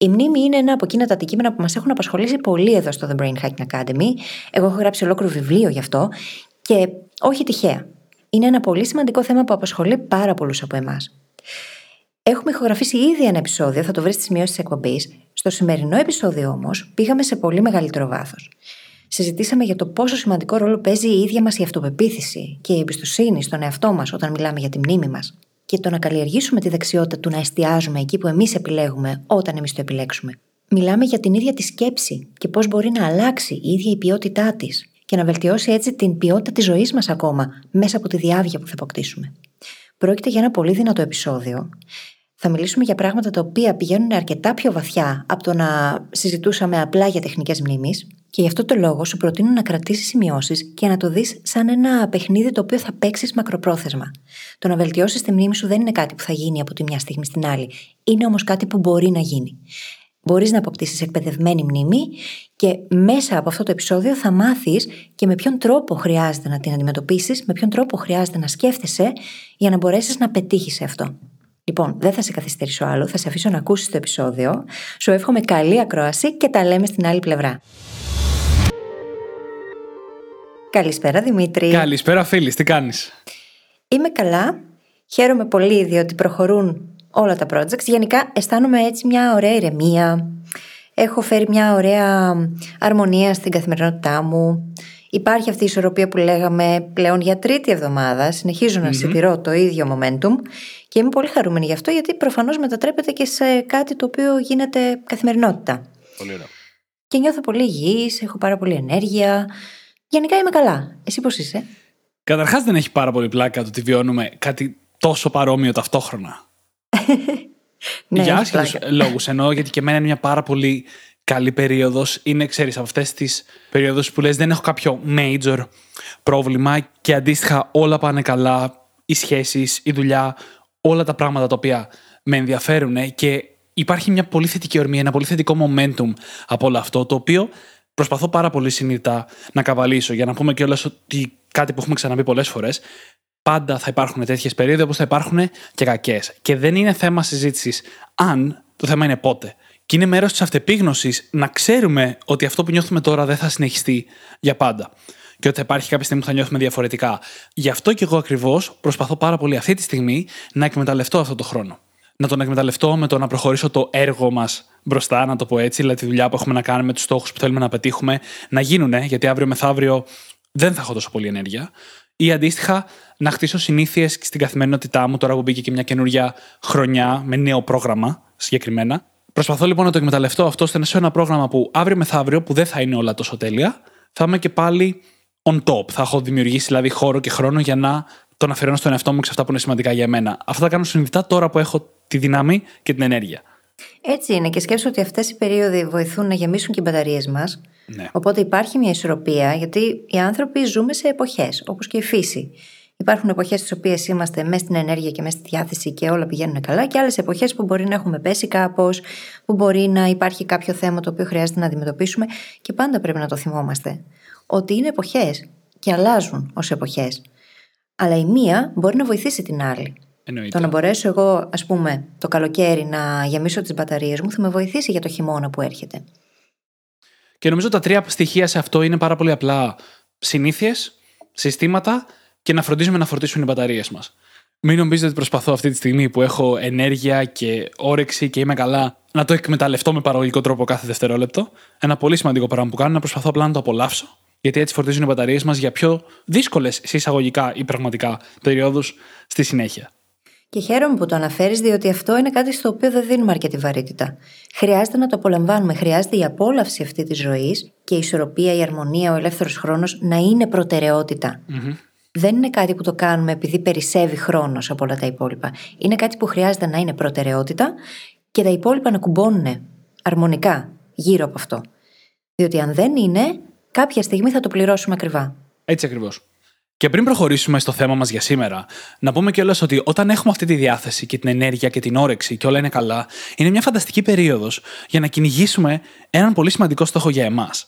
Η μνήμη είναι ένα από εκείνα τα αντικείμενα που μας έχουν απασχολήσει πολύ εδώ στο The Brain Hacking Academy. Εγώ έχω γράψει ολόκληρο βιβλίο γι' αυτό και όχι τυχαία. Είναι ένα πολύ σημαντικό θέμα που απασχολεί πάρα πολλούς από εμάς. Έχουμε ηχογραφήσει ήδη ένα επεισόδιο, θα το βρει στις σημειώσεις της εκπομπής. Στο σημερινό επεισόδιο όμως πήγαμε σε πολύ μεγαλύτερο βάθος. Συζητήσαμε για το πόσο σημαντικό ρόλο παίζει η ίδια μας η αυτοπεποίθηση και η εμπιστοσύνη στον εαυτό μας όταν μιλάμε για τη μνήμη μας και το να καλλιεργήσουμε τη δεξιότητα του να εστιάζουμε εκεί που εμείς επιλέγουμε όταν εμείς το επιλέξουμε. Μιλάμε για την ίδια τη σκέψη και πώς μπορεί να αλλάξει η ίδια η ποιότητά της και να βελτιώσει έτσι την ποιότητα της ζωής μας ακόμα μέσα από τη διάβια που θα αποκτήσουμε. Πρόκειται για ένα πολύ δυνατό επεισόδιο. Θα μιλήσουμε για πράγματα τα οποία πηγαίνουν αρκετά πιο βαθιά από το να συζητούσαμε απλά για τεχνικές μνήμης, και γι' αυτό το λόγο σου προτείνω να κρατήσεις σημειώσεις και να το δεις σαν ένα παιχνίδι το οποίο θα παίξεις μακροπρόθεσμα. Το να βελτιώσεις τη μνήμη σου δεν είναι κάτι που θα γίνει από τη μια στιγμή στην άλλη. Είναι όμως κάτι που μπορεί να γίνει. Μπορείς να αποκτήσεις εκπαιδευμένη μνήμη και μέσα από αυτό το επεισόδιο θα μάθεις και με ποιον τρόπο χρειάζεται να την αντιμετωπίσεις, με ποιον τρόπο χρειάζεται να σκέφτεσαι για να μπορέσεις να πετύχεις αυτό. Λοιπόν, δεν θα σε καθυστερήσω άλλο, θα σε αφήσω να ακούσεις το επεισόδιο. Σου εύχομαι καλή ακρόαση και τα λέμε στην άλλη πλευρά. Καλησπέρα Δημήτρη. Καλησπέρα φίλης, τι κάνεις; Είμαι καλά. Χαίρομαι πολύ διότι προχωρούν όλα τα projects. Γενικά αισθάνομαι έτσι μια ωραία ηρεμία. Έχω φέρει μια ωραία αρμονία στην καθημερινότητά μου. Υπάρχει αυτή η ισορροπία που λέγαμε πλέον για τρίτη εβδομάδα. Συνεχίζω να συντηρώ το ίδιο momentum και είμαι πολύ χαρούμενη γι' αυτό γιατί προφανώς μετατρέπεται και σε κάτι το οποίο γίνεται καθημερινότητα. Πολύ ωραία. Και νιώθω πολύ υγιής, έχω πάρα πολύ ενέργεια. Γενικά είμαι καλά. Εσύ πώς είσαι; Καταρχάς δεν έχει πάρα πολύ πλάκα το ότι βιώνουμε κάτι τόσο παρόμοιο ταυτόχρονα. ναι, Για έχει άσχετους πλάκα. λόγους εννοώ, γιατί και εμένα είναι μια πάρα πολύ καλή περίοδος. Είναι, ξέρεις, από αυτές τις περίοδου που λες δεν έχω κάποιο major πρόβλημα και αντίστοιχα όλα πάνε καλά. Οι σχέσεις, η δουλειά, όλα τα πράγματα τα οποία με ενδιαφέρουν και υπάρχει μια πολύ θετική ορμή, ένα πολύ θετικό momentum από όλο αυτό, το οποίο προσπαθώ πάρα πολύ συνειδητά να καβαλήσω για να πούμε κιόλας ότι κάτι που έχουμε ξαναπεί πολλές φορές. Πάντα θα υπάρχουν τέτοιες περίοδοι όπως θα υπάρχουν και κακές. Και δεν είναι θέμα συζήτησης αν, το θέμα είναι πότε. Και είναι μέρος της αυτεπίγνωσης να ξέρουμε ότι αυτό που νιώθουμε τώρα δεν θα συνεχιστεί για πάντα. Και ότι θα υπάρχει κάποια στιγμή που θα νιώθουμε διαφορετικά. Γι' αυτό και εγώ ακριβώς προσπαθώ πάρα πολύ αυτή τη στιγμή να εκμεταλλευτώ αυτό το χρόνο. Να τον εκμεταλλευτώ με το να προχωρήσω το έργο μας μπροστά, να το πω έτσι, δηλαδή τη δουλειά που έχουμε να κάνουμε, τους στόχους που θέλουμε να πετύχουμε, να γίνουν, γιατί αύριο μεθαύριο δεν θα έχω τόσο πολύ ενέργεια. Ή αντίστοιχα, να χτίσω συνήθειες στην καθημερινότητά μου, τώρα που μπήκε και μια καινούργια χρονιά με νέο πρόγραμμα συγκεκριμένα. Προσπαθώ λοιπόν να το εκμεταλλευτώ αυτό ώστε να σε ένα πρόγραμμα που αύριο μεθαύριο, που δεν θα είναι όλα τόσο τέλεια, θα είμαι και πάλι on top. Θα έχω δημιουργήσει δηλαδή χώρο και χρόνο για να τον αφιερώνω στον εαυτό μου και σε αυτά που είναι σημαντικά για μένα. Αυτά τα κάνω συνειδητά τώρα που έχω τη δύναμη και την ενέργεια. Έτσι είναι και σκέφτομαι ότι αυτές οι περίοδοι βοηθούν να γεμίσουν και οι μπαταρίες μας. Ναι. Οπότε υπάρχει μια ισορροπία, γιατί οι άνθρωποι ζούμε σε εποχές, όπως και η φύση. Υπάρχουν εποχές στις οποίες είμαστε μέσα στην ενέργεια και μέσα στη διάθεση και όλα πηγαίνουν καλά, και άλλες εποχές που μπορεί να έχουμε πέσει κάπως, που μπορεί να υπάρχει κάποιο θέμα το οποίο χρειάζεται να αντιμετωπίσουμε. Και πάντα πρέπει να το θυμόμαστε. Ότι είναι εποχές και αλλάζουν ως εποχές. Αλλά η μία μπορεί να βοηθήσει την άλλη. Εννοείται. Το να μπορέσω εγώ, ας πούμε, το καλοκαίρι να γεμίσω τις μπαταρίες μου θα με βοηθήσει για το χειμώνα που έρχεται. Και νομίζω τα τρία στοιχεία σε αυτό είναι πάρα πολύ απλά συνήθειες, συστήματα και να φροντίζουμε να φορτίσουν οι μπαταρίες μας. Μην νομίζετε ότι προσπαθώ αυτή τη στιγμή που έχω ενέργεια και όρεξη και είμαι καλά να το εκμεταλλευτώ με παραγωγικό τρόπο κάθε δευτερόλεπτο. Ένα πολύ σημαντικό πράγμα που κάνω είναι να προσπαθώ απλά να το απολαύσω. Γιατί έτσι φορτίζουν οι μπαταρίες μας για πιο δύσκολες εισαγωγικά ή πραγματικά περιόδους στη συνέχεια. Και χαίρομαι που το αναφέρεις, διότι αυτό είναι κάτι στο οποίο δεν δίνουμε αρκετή βαρύτητα. Χρειάζεται να το απολαμβάνουμε. Χρειάζεται η απόλαυση αυτή της ζωής και η ισορροπία, η αρμονία, ο ελεύθερος χρόνος να είναι προτεραιότητα. Δεν είναι κάτι που το κάνουμε επειδή περισσεύει χρόνος από όλα τα υπόλοιπα. Είναι κάτι που χρειάζεται να είναι προτεραιότητα και τα υπόλοιπα να κουμπώνουν αρμονικά γύρω από αυτό. Διότι αν δεν είναι, κάποια στιγμή θα το πληρώσουμε ακριβά. Έτσι ακριβώς. Και πριν προχωρήσουμε στο θέμα μας για σήμερα, να πούμε κιόλας ότι όταν έχουμε αυτή τη διάθεση και την ενέργεια και την όρεξη και όλα είναι καλά, είναι μια φανταστική περίοδος για να κυνηγήσουμε έναν πολύ σημαντικό στόχο για εμάς.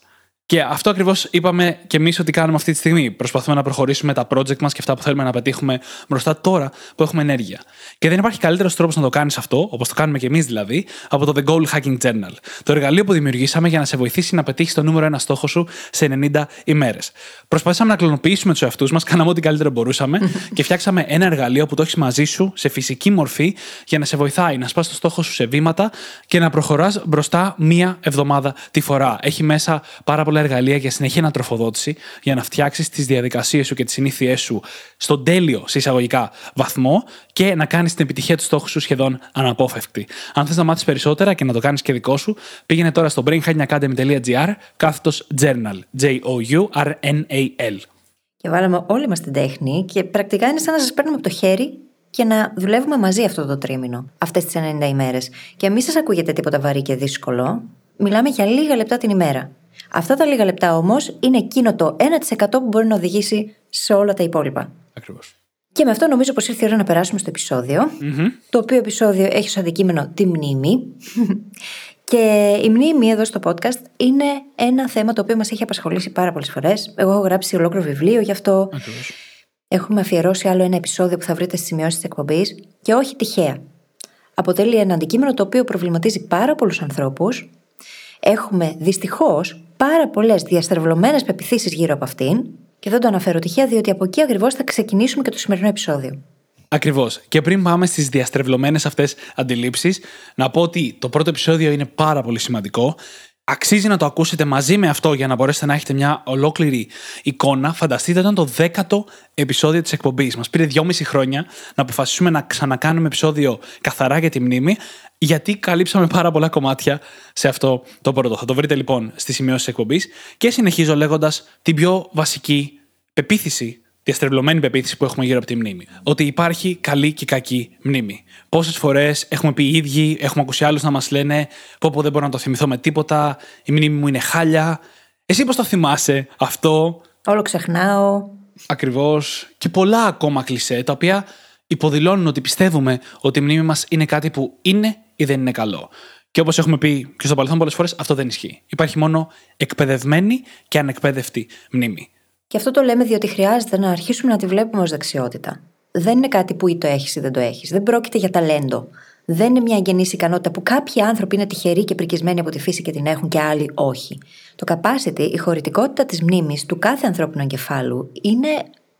Και αυτό ακριβώς είπαμε και εμείς ότι κάνουμε αυτή τη στιγμή. Προσπαθούμε να προχωρήσουμε τα project μας και αυτά που θέλουμε να πετύχουμε μπροστά τώρα που έχουμε ενέργεια. Και δεν υπάρχει καλύτερος τρόπος να το κάνεις αυτό, όπως το κάνουμε και εμείς δηλαδή, από το The Goal Hacking Journal. Το εργαλείο που δημιουργήσαμε για να σε βοηθήσει να πετύχεις το νούμερο ένα στόχο σου σε 90 ημέρες. Προσπαθήσαμε να κλωνοποιήσουμε τους εαυτούς μας, κάναμε ό,τι καλύτερο μπορούσαμε και φτιάξαμε ένα εργαλείο που το έχεις μαζί σου σε φυσική μορφή για να σε βοηθάει να σπάς το στόχο σου σε βήματα και να προχωράς μπροστά μία εβδομάδα τη φορά. Έχει μέσα πάρα πολλά εργαλεία για συνεχή ανατροφοδότηση για να φτιάξεις τις διαδικασίες σου και τις συνήθειές σου στον τέλειο, σε εισαγωγικά, βαθμό και να κάνεις την επιτυχία του στόχου σου σχεδόν αναπόφευκτη. Αν θες να μάθεις περισσότερα και να το κάνεις και δικό σου, πήγαινε τώρα στο brainhackingacademy.gr κάθετος journal. J-O-U-R-N-A-L. Και βάλαμε όλη μας την τέχνη και πρακτικά είναι σαν να σας παίρνουμε από το χέρι και να δουλεύουμε μαζί αυτό το τρίμηνο, αυτές τις 90 ημέρες. Και μην σας ακούγεται τίποτα βαρύ και δύσκολο. Μιλάμε για λίγα λεπτά την ημέρα. Αυτά τα λίγα λεπτά όμως είναι εκείνο το 1% που μπορεί να οδηγήσει σε όλα τα υπόλοιπα. Ακριβώς. Και με αυτό νομίζω πως ήρθε η ώρα να περάσουμε στο επεισοδιο Το οποίο επεισόδιο έχει ως αντικείμενο τη μνήμη. και η μνήμη εδώ στο podcast είναι ένα θέμα το οποίο μας έχει απασχολήσει πάρα πολλές φορές. Εγώ έχω γράψει ολόκληρο βιβλίο γι' αυτό. Ακριβώς. Έχουμε αφιερώσει άλλο ένα επεισόδιο που θα βρείτε στις σημειώσεις της εκπομπής και όχι τυχαία. Αποτελεί ένα αντικείμενο το οποίο προβληματίζει πάρα πολλούς ανθρώπους. Έχουμε δυστυχώς πάρα πολλές διαστρεβλωμένες πεπιθήσεις γύρω από αυτήν και δεν το αναφέρω τυχαία διότι από εκεί ακριβώς θα ξεκινήσουμε και το σημερινό επεισόδιο. Ακριβώς. Και πριν πάμε στις διαστρεβλωμένες αυτές αντιλήψεις, να πω ότι το πρώτο επεισόδιο είναι πάρα πολύ σημαντικό. Αξίζει να το ακούσετε μαζί με αυτό για να μπορέσετε να έχετε μια ολόκληρη εικόνα. Φανταστείτε, ήταν το δέκατο επεισόδιο της εκπομπής. Μας πήρε δυόμιση χρόνια να αποφασίσουμε να ξανακάνουμε επεισόδιο καθαρά για τη μνήμη, γιατί καλύψαμε πάρα πολλά κομμάτια σε αυτό το πρώτο. Θα το βρείτε λοιπόν στη σημειώση της εκπομπής. Και συνεχίζω λέγοντας την πιο βασική πεποίθηση διαστρεβλωμένη πεποίθηση που έχουμε γύρω από τη μνήμη. Ότι υπάρχει καλή και κακή μνήμη. Πόσες φορές έχουμε πει οι ίδιοι, έχουμε ακούσει άλλους να μας λένε Πω, πω δεν μπορώ να το θυμηθώ με τίποτα, η μνήμη μου είναι χάλια. Εσύ πώς το θυμάσαι αυτό; Όλο ξεχνάω. Ακριβώς. Και πολλά ακόμα κλισέ, τα οποία υποδηλώνουν ότι πιστεύουμε ότι η μνήμη μας είναι κάτι που είναι ή δεν είναι καλό. Και όπως έχουμε πει και στο παρελθόν πολλές φορές, αυτό δεν ισχύει. Υπάρχει μόνο εκπαιδευμένη και ανεκπαίδευτη μνήμη. Και αυτό το λέμε διότι χρειάζεται να αρχίσουμε να τη βλέπουμε ως δεξιότητα. Δεν είναι κάτι που ή το έχεις ή δεν το έχεις. Δεν πρόκειται για ταλέντο. Δεν είναι μια εγγενής ικανότητα που κάποιοι άνθρωποι είναι τυχεροί και πρικισμένοι από τη φύση και την έχουν και άλλοι όχι. Το capacity, η χωρητικότητα της μνήμης του κάθε ανθρώπινου εγκεφάλου είναι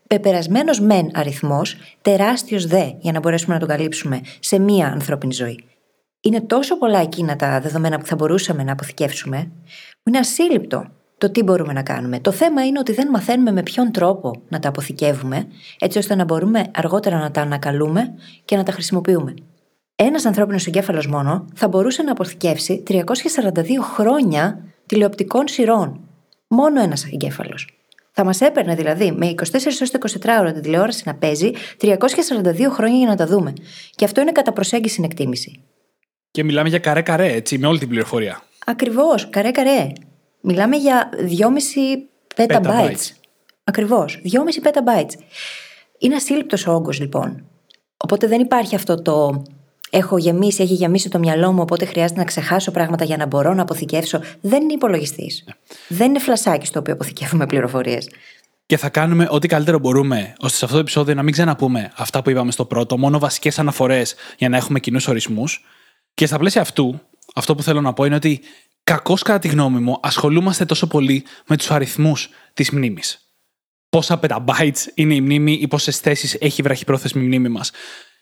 πεπερασμένος μεν αριθμός, τεράστιος δε για να μπορέσουμε να τον καλύψουμε σε μία ανθρώπινη ζωή. Είναι τόσο πολλά εκείνα τα δεδομένα που θα μπορούσαμε να αποθηκεύσουμε, που είναι ασύλληπτο το τι μπορούμε να κάνουμε. Το θέμα είναι ότι δεν μαθαίνουμε με ποιον τρόπο να τα αποθηκεύουμε, έτσι ώστε να μπορούμε αργότερα να τα ανακαλούμε και να τα χρησιμοποιούμε. Ένας ανθρώπινος εγκέφαλος μόνο θα μπορούσε να αποθηκεύσει 342 χρόνια τηλεοπτικών σειρών. Μόνο ένας εγκέφαλος. Θα μας έπαιρνε δηλαδή με 24 έω 24 ώρα την τηλεόραση να παίζει 342 χρόνια για να τα δούμε. Και αυτό είναι κατά προσέγγιση στην εκτίμηση. Και μιλάμε για καρέ-καρέ, έτσι, με όλη την πληροφορία. Ακριβώς, καρέ-καρέ. Μιλάμε για 2,5 petabytes. Petabytes. Ακριβώς. 2,5 petabytes. Είναι ασύλληπτος ο όγκος λοιπόν. Οπότε δεν υπάρχει αυτό το έχω γεμίσει, έχει γεμίσει το μυαλό μου, οπότε χρειάζεται να ξεχάσω πράγματα για να μπορώ να αποθηκεύσω. Δεν είναι υπολογιστής. Δεν είναι φλασάκι στο οποίο αποθηκεύουμε πληροφορίες. Και θα κάνουμε ό,τι καλύτερο μπορούμε, ώστε σε αυτό το επεισόδιο να μην ξαναπούμε αυτά που είπαμε στο πρώτο, μόνο βασικές αναφορές για να έχουμε κοινούς ορισμούς. Και στα πλαίσια αυτού, αυτό που θέλω να πω είναι ότι κακώς κατά τη γνώμη μου ασχολούμαστε τόσο πολύ με τους αριθμούς της μνήμης. Πόσα petabytes είναι η μνήμη ή πόσες θέσεις έχει η βραχυπρόθεσμη μνήμη μας.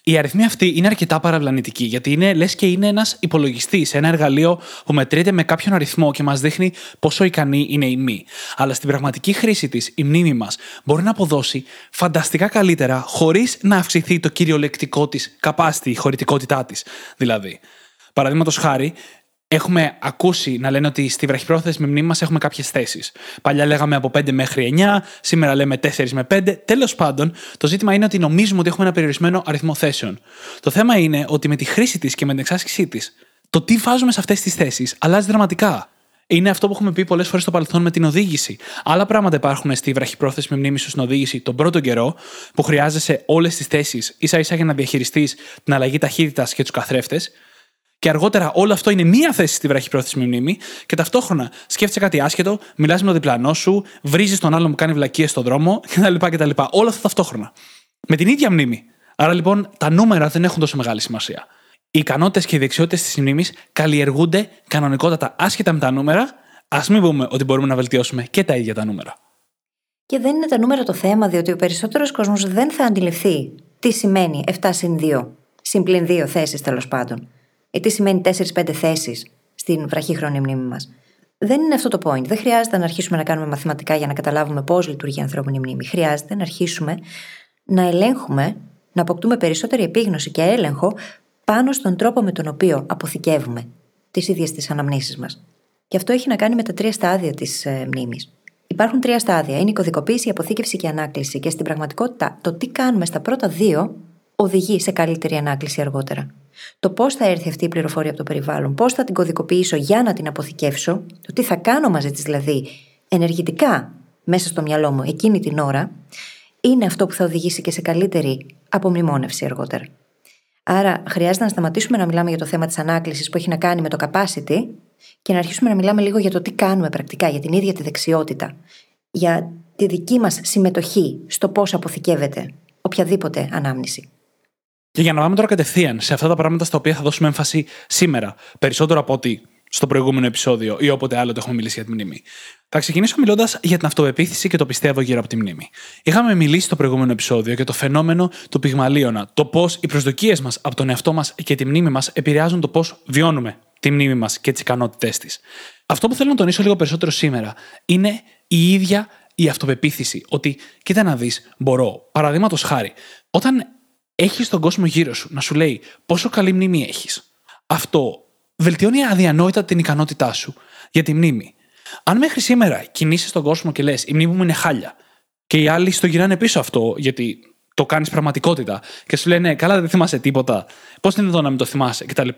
Η αριθμή αυτή είναι αρκετά παραπλανητική, γιατί είναι λες και είναι ένας υπολογιστής, ένα εργαλείο που μετρείται με κάποιον αριθμό και μας δείχνει πόσο ικανή είναι η μη. Αλλά στην πραγματική χρήση της, η μνήμη μας μπορεί να αποδώσει φανταστικά καλύτερα, χωρίς να αυξηθεί το κυριολεκτικό της capacity, η χωρητικότητά της δηλαδή. Παραδείγματος χάρη, Έχουμε ακούσει να λένε ότι στη βραχυπρόθεσμη μνήμη μας έχουμε κάποιες θέσεις. Παλιά λέγαμε από 5 μέχρι 9, σήμερα λέμε 4 με 5. Τέλος πάντων, το ζήτημα είναι ότι νομίζουμε ότι έχουμε ένα περιορισμένο αριθμό θέσεων. Το θέμα είναι ότι με τη χρήση της και με την εξάσκησή της, το τι βάζουμε σε αυτές τις θέσεις αλλάζει δραματικά. Είναι αυτό που έχουμε πει πολλές φορές στο παρελθόν με την οδήγηση. Άλλα πράγματα υπάρχουν στη βραχυπρόθεσμη μνήμη σου στην οδήγηση τον πρώτο καιρό, που χρειάζεσαι όλες τις θέσεις ίσα ίσα για να διαχειριστείς την αλλαγή ταχύτητας και τους καθρέφτες. Και αργότερα όλο αυτό είναι μία θέση στη βραχυπρόθεσμη μνήμη και ταυτόχρονα σκέφτεσαι κάτι άσχετο, μιλάς με τον διπλανό σου, βρίζεις τον άλλον που κάνει βλακίες στον δρόμο κτλ. κτλ. Όλα αυτά ταυτόχρονα. Με την ίδια μνήμη. Άρα λοιπόν τα νούμερα δεν έχουν τόσο μεγάλη σημασία. Οι ικανότητες και οι δεξιότητες της μνήμης καλλιεργούνται κανονικότατα άσχετα με τα νούμερα. Α μην πούμε ότι μπορούμε να βελτιώσουμε και τα ίδια τα νούμερα. Και δεν είναι τα νούμερα το θέμα, διότι ο περισσότερος κόσμος δεν θα αντιληφθεί τι σημαίνει 7 συν 2, συμπλην 2 θέσεις τέλος πάντων. Ή τι σημαίνει 4-5 θέσεις στην βραχύχρονη μνήμη μας; Δεν είναι αυτό το point. Δεν χρειάζεται να αρχίσουμε να κάνουμε μαθηματικά για να καταλάβουμε πώς λειτουργεί η ανθρώπινη μνήμη. Χρειάζεται να αρχίσουμε να ελέγχουμε, να αποκτούμε περισσότερη επίγνωση και έλεγχο πάνω στον τρόπο με τον οποίο αποθηκεύουμε τις ίδιες τις αναμνήσεις μας. Και αυτό έχει να κάνει με τα τρία στάδια της ε, μνήμης. Υπάρχουν τρία στάδια. Είναι η κωδικοποίηση, η αποθήκευση και η ανάκληση. Και στην πραγματικότητα, το τι κάνουμε στα πρώτα δύο οδηγεί σε καλύτερη ανάκληση αργότερα. Το πώς θα έρθει αυτή η πληροφορία από το περιβάλλον, πώς θα την κωδικοποιήσω για να την αποθηκεύσω, το τι θα κάνω μαζί της δηλαδή ενεργητικά μέσα στο μυαλό μου εκείνη την ώρα, είναι αυτό που θα οδηγήσει και σε καλύτερη απομνημόνευση αργότερα. Άρα χρειάζεται να σταματήσουμε να μιλάμε για το θέμα της ανάκλησης που έχει να κάνει με το capacity και να αρχίσουμε να μιλάμε λίγο για το τι κάνουμε πρακτικά, για την ίδια τη δεξιότητα, για τη δική μας συμμετοχή στο πώς αποθηκεύεται οποιαδήποτε ανάμνηση. Και για να πάμε τώρα κατευθείαν σε αυτά τα πράγματα στα οποία θα δώσουμε έμφαση σήμερα, περισσότερο από ότι στο προηγούμενο επεισόδιο ή όποτε άλλο το έχουμε μιλήσει για τη μνήμη. Θα ξεκινήσω μιλώντας για την αυτοπεποίθηση και το πιστεύω γύρω από τη μνήμη. Είχαμε μιλήσει στο προηγούμενο επεισόδιο για το φαινόμενο του πυγμαλίωνα, το πώς οι προσδοκίες μας από τον εαυτό μας και τη μνήμη μας επηρεάζουν το πώς βιώνουμε τη μνήμη μας και τις ικανότητές της. Αυτό που θέλω να τονίσω λίγο περισσότερο σήμερα είναι η ίδια η αυτοπεποίθηση. Ότι, κοίτα να δεις, μπορώ. Παραδείγματος χάρη, όταν έχεις τον κόσμο γύρω σου να σου λέει πόσο καλή μνήμη έχεις, αυτό βελτιώνει αδιανόητα την ικανότητά σου για τη μνήμη. Αν μέχρι σήμερα κινείσαι στον κόσμο και λες: Η μνήμη μου είναι χάλια, και οι άλλοι στο γυράνε πίσω αυτό, γιατί το κάνεις πραγματικότητα, και σου λένε: Καλά, δεν θυμάσαι τίποτα. Πώς είναι εδώ να μην το θυμάσαι, κτλ.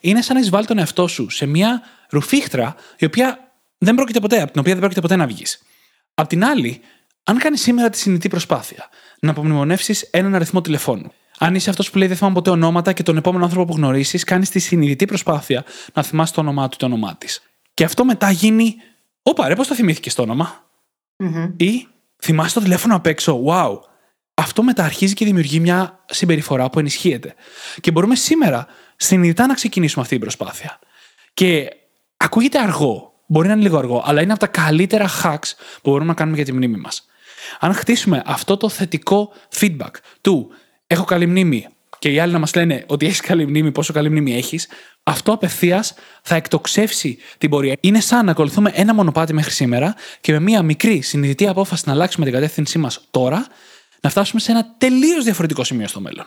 Είναι σαν να εισβάλλει τον εαυτό σου σε μια ρουφίχτρα, η οποία δεν πρόκειται ποτέ, από την οποία δεν πρόκειται ποτέ να βγεις. Απ' την άλλη, αν κάνεις σήμερα τη συνειδητή προσπάθεια να απομνημονεύσεις έναν αριθμό τηλεφώνου, αν είσαι αυτός που λέει δεν θυμάμαι ποτέ ονόματα και τον επόμενο άνθρωπο που γνωρίσει, κάνεις τη συνειδητή προσπάθεια να θυμάσαι το όνομά του το όνομά της. Και αυτό μετά γίνει. Ωπα, ρε, πώς το θυμήθηκες το ονομα Ή θυμάσαι το τηλέφωνο απ' έξω. Wow. Αυτό μετά αρχίζει και δημιουργεί μια συμπεριφορά που ενισχύεται. Και μπορούμε σήμερα συνειδητά να ξεκινήσουμε αυτή την προσπάθεια. Και ακούγεται αργό. Μπορεί να είναι λίγο αργό, αλλά είναι από τα καλύτερα hacks που μπορούμε να κάνουμε για τη μνήμη μας. Αν χτίσουμε αυτό το θετικό feedback του έχω καλή μνήμη και οι άλλοι να μας λένε ότι έχεις καλή μνήμη, πόσο καλή μνήμη έχεις, αυτό απευθείας θα εκτοξεύσει την πορεία. Είναι σαν να ακολουθούμε ένα μονοπάτι μέχρι σήμερα και με μία μικρή συνειδητή απόφαση να αλλάξουμε την κατεύθυνσή μας τώρα, να φτάσουμε σε ένα τελείως διαφορετικό σημείο στο μέλλον.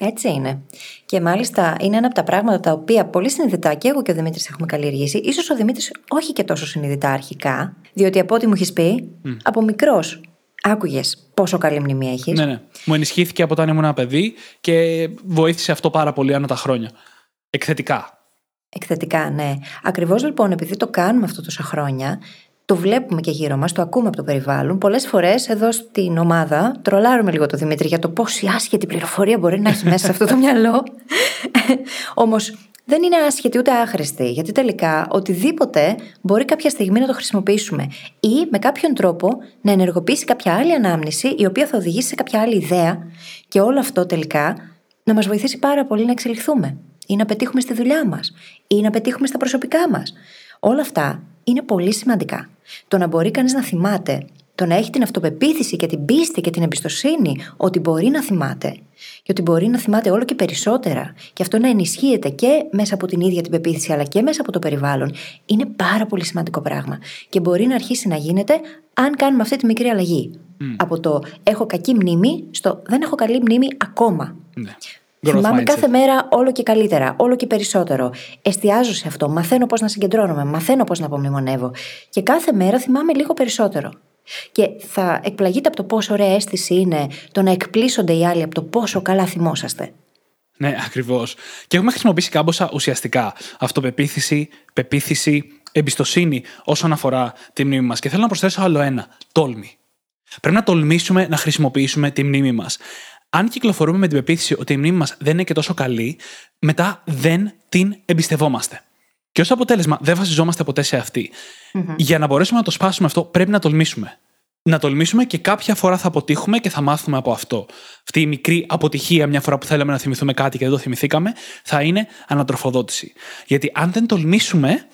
Έτσι είναι. Και μάλιστα είναι ένα από τα πράγματα τα οποία πολύ συνειδητά και εγώ και ο Δημήτρης έχουμε καλλιεργήσει. σω ο Δημήτρης όχι και τόσο συνειδητά αρχικά, διότι από ό,τι μου έχεις πει, από μικρός άκουγες πόσο καλή μνήμη έχεις; Ναι, ναι. Μου ενισχύθηκε από όταν ήμουν ένα παιδί και βοήθησε αυτό πάρα πολύ ανά τα χρόνια. Εκθετικά. Εκθετικά, ναι. Ακριβώς λοιπόν επειδή το κάνουμε αυτό τόσα χρόνια, το βλέπουμε και γύρω μας, το ακούμε από το περιβάλλον. Πολλές φορές εδώ στην ομάδα τρολάρουμε λίγο το Δημήτρη για το πόση άσχετη πληροφορία μπορεί να έχει μέσα σε αυτό το μυαλό. Όμως δεν είναι άσχετη ούτε άχρηστη, γιατί τελικά οτιδήποτε μπορεί κάποια στιγμή να το χρησιμοποιήσουμε ή με κάποιον τρόπο να ενεργοποιήσει κάποια άλλη ανάμνηση η οποία θα οδηγήσει σε κάποια άλλη ιδέα και όλο αυτό τελικά να μας βοηθήσει πάρα πολύ να εξελιχθούμε ή να πετύχουμε στη δουλειά μας ή να πετύχουμε στα προσωπικά μας. Όλα αυτά είναι πολύ σημαντικά. Το να μπορεί κανείς να θυμάται το να έχει την αυτοπεποίθηση και την πίστη και την εμπιστοσύνη ότι μπορεί να θυμάται και ότι μπορεί να θυμάται όλο και περισσότερα και αυτό να ενισχύεται και μέσα από την ίδια την πεποίθηση αλλά και μέσα από το περιβάλλον είναι πάρα πολύ σημαντικό πράγμα και μπορεί να αρχίσει να γίνεται αν κάνουμε αυτή τη μικρή αλλαγή. Από το έχω κακή μνήμη στο δεν έχω καλή μνήμη ακόμα. Ναι. Θυμάμαι κάθε μέρα όλο και καλύτερα, όλο και περισσότερο. Εστιάζω σε αυτό, μαθαίνω πώς να συγκεντρώνομαι, μαθαίνω πώς να απομνημονεύω. Και κάθε μέρα θυμάμαι λίγο περισσότερο. Και θα εκπλαγείτε από το πόσο ωραία αίσθηση είναι το να εκπλήσονται οι άλλοι από το πόσο καλά θυμόσαστε. Ναι, ακριβώς. Και έχουμε χρησιμοποιήσει κάμποσα ουσιαστικά. Αυτοπεποίθηση, πεποίθηση, εμπιστοσύνη όσον αφορά τη μνήμη μας. Και θέλω να προσθέσω άλλο ένα. Τόλμη. Πρέπει να τολμήσουμε να χρησιμοποιήσουμε τη μνήμη μας. Αν κυκλοφορούμε με την πεποίθηση ότι η μνήμη μας δεν είναι και τόσο καλή, μετά δεν την εμπιστευόμαστε. Και ως αποτέλεσμα, δεν βασιζόμαστε ποτέ σε αυτη Για να μπορέσουμε να το σπάσουμε αυτό, πρέπει να τολμήσουμε. Να τολμήσουμε και κάποια φορά θα αποτύχουμε και θα μάθουμε από αυτό. Αυτή η μικρή αποτυχία, μια φορά που θέλαμε να θυμηθούμε κάτι και δεν το θυμηθήκαμε, θα είναι ανατροφοδότηση. Γιατί αν δεν τολμήσουμε,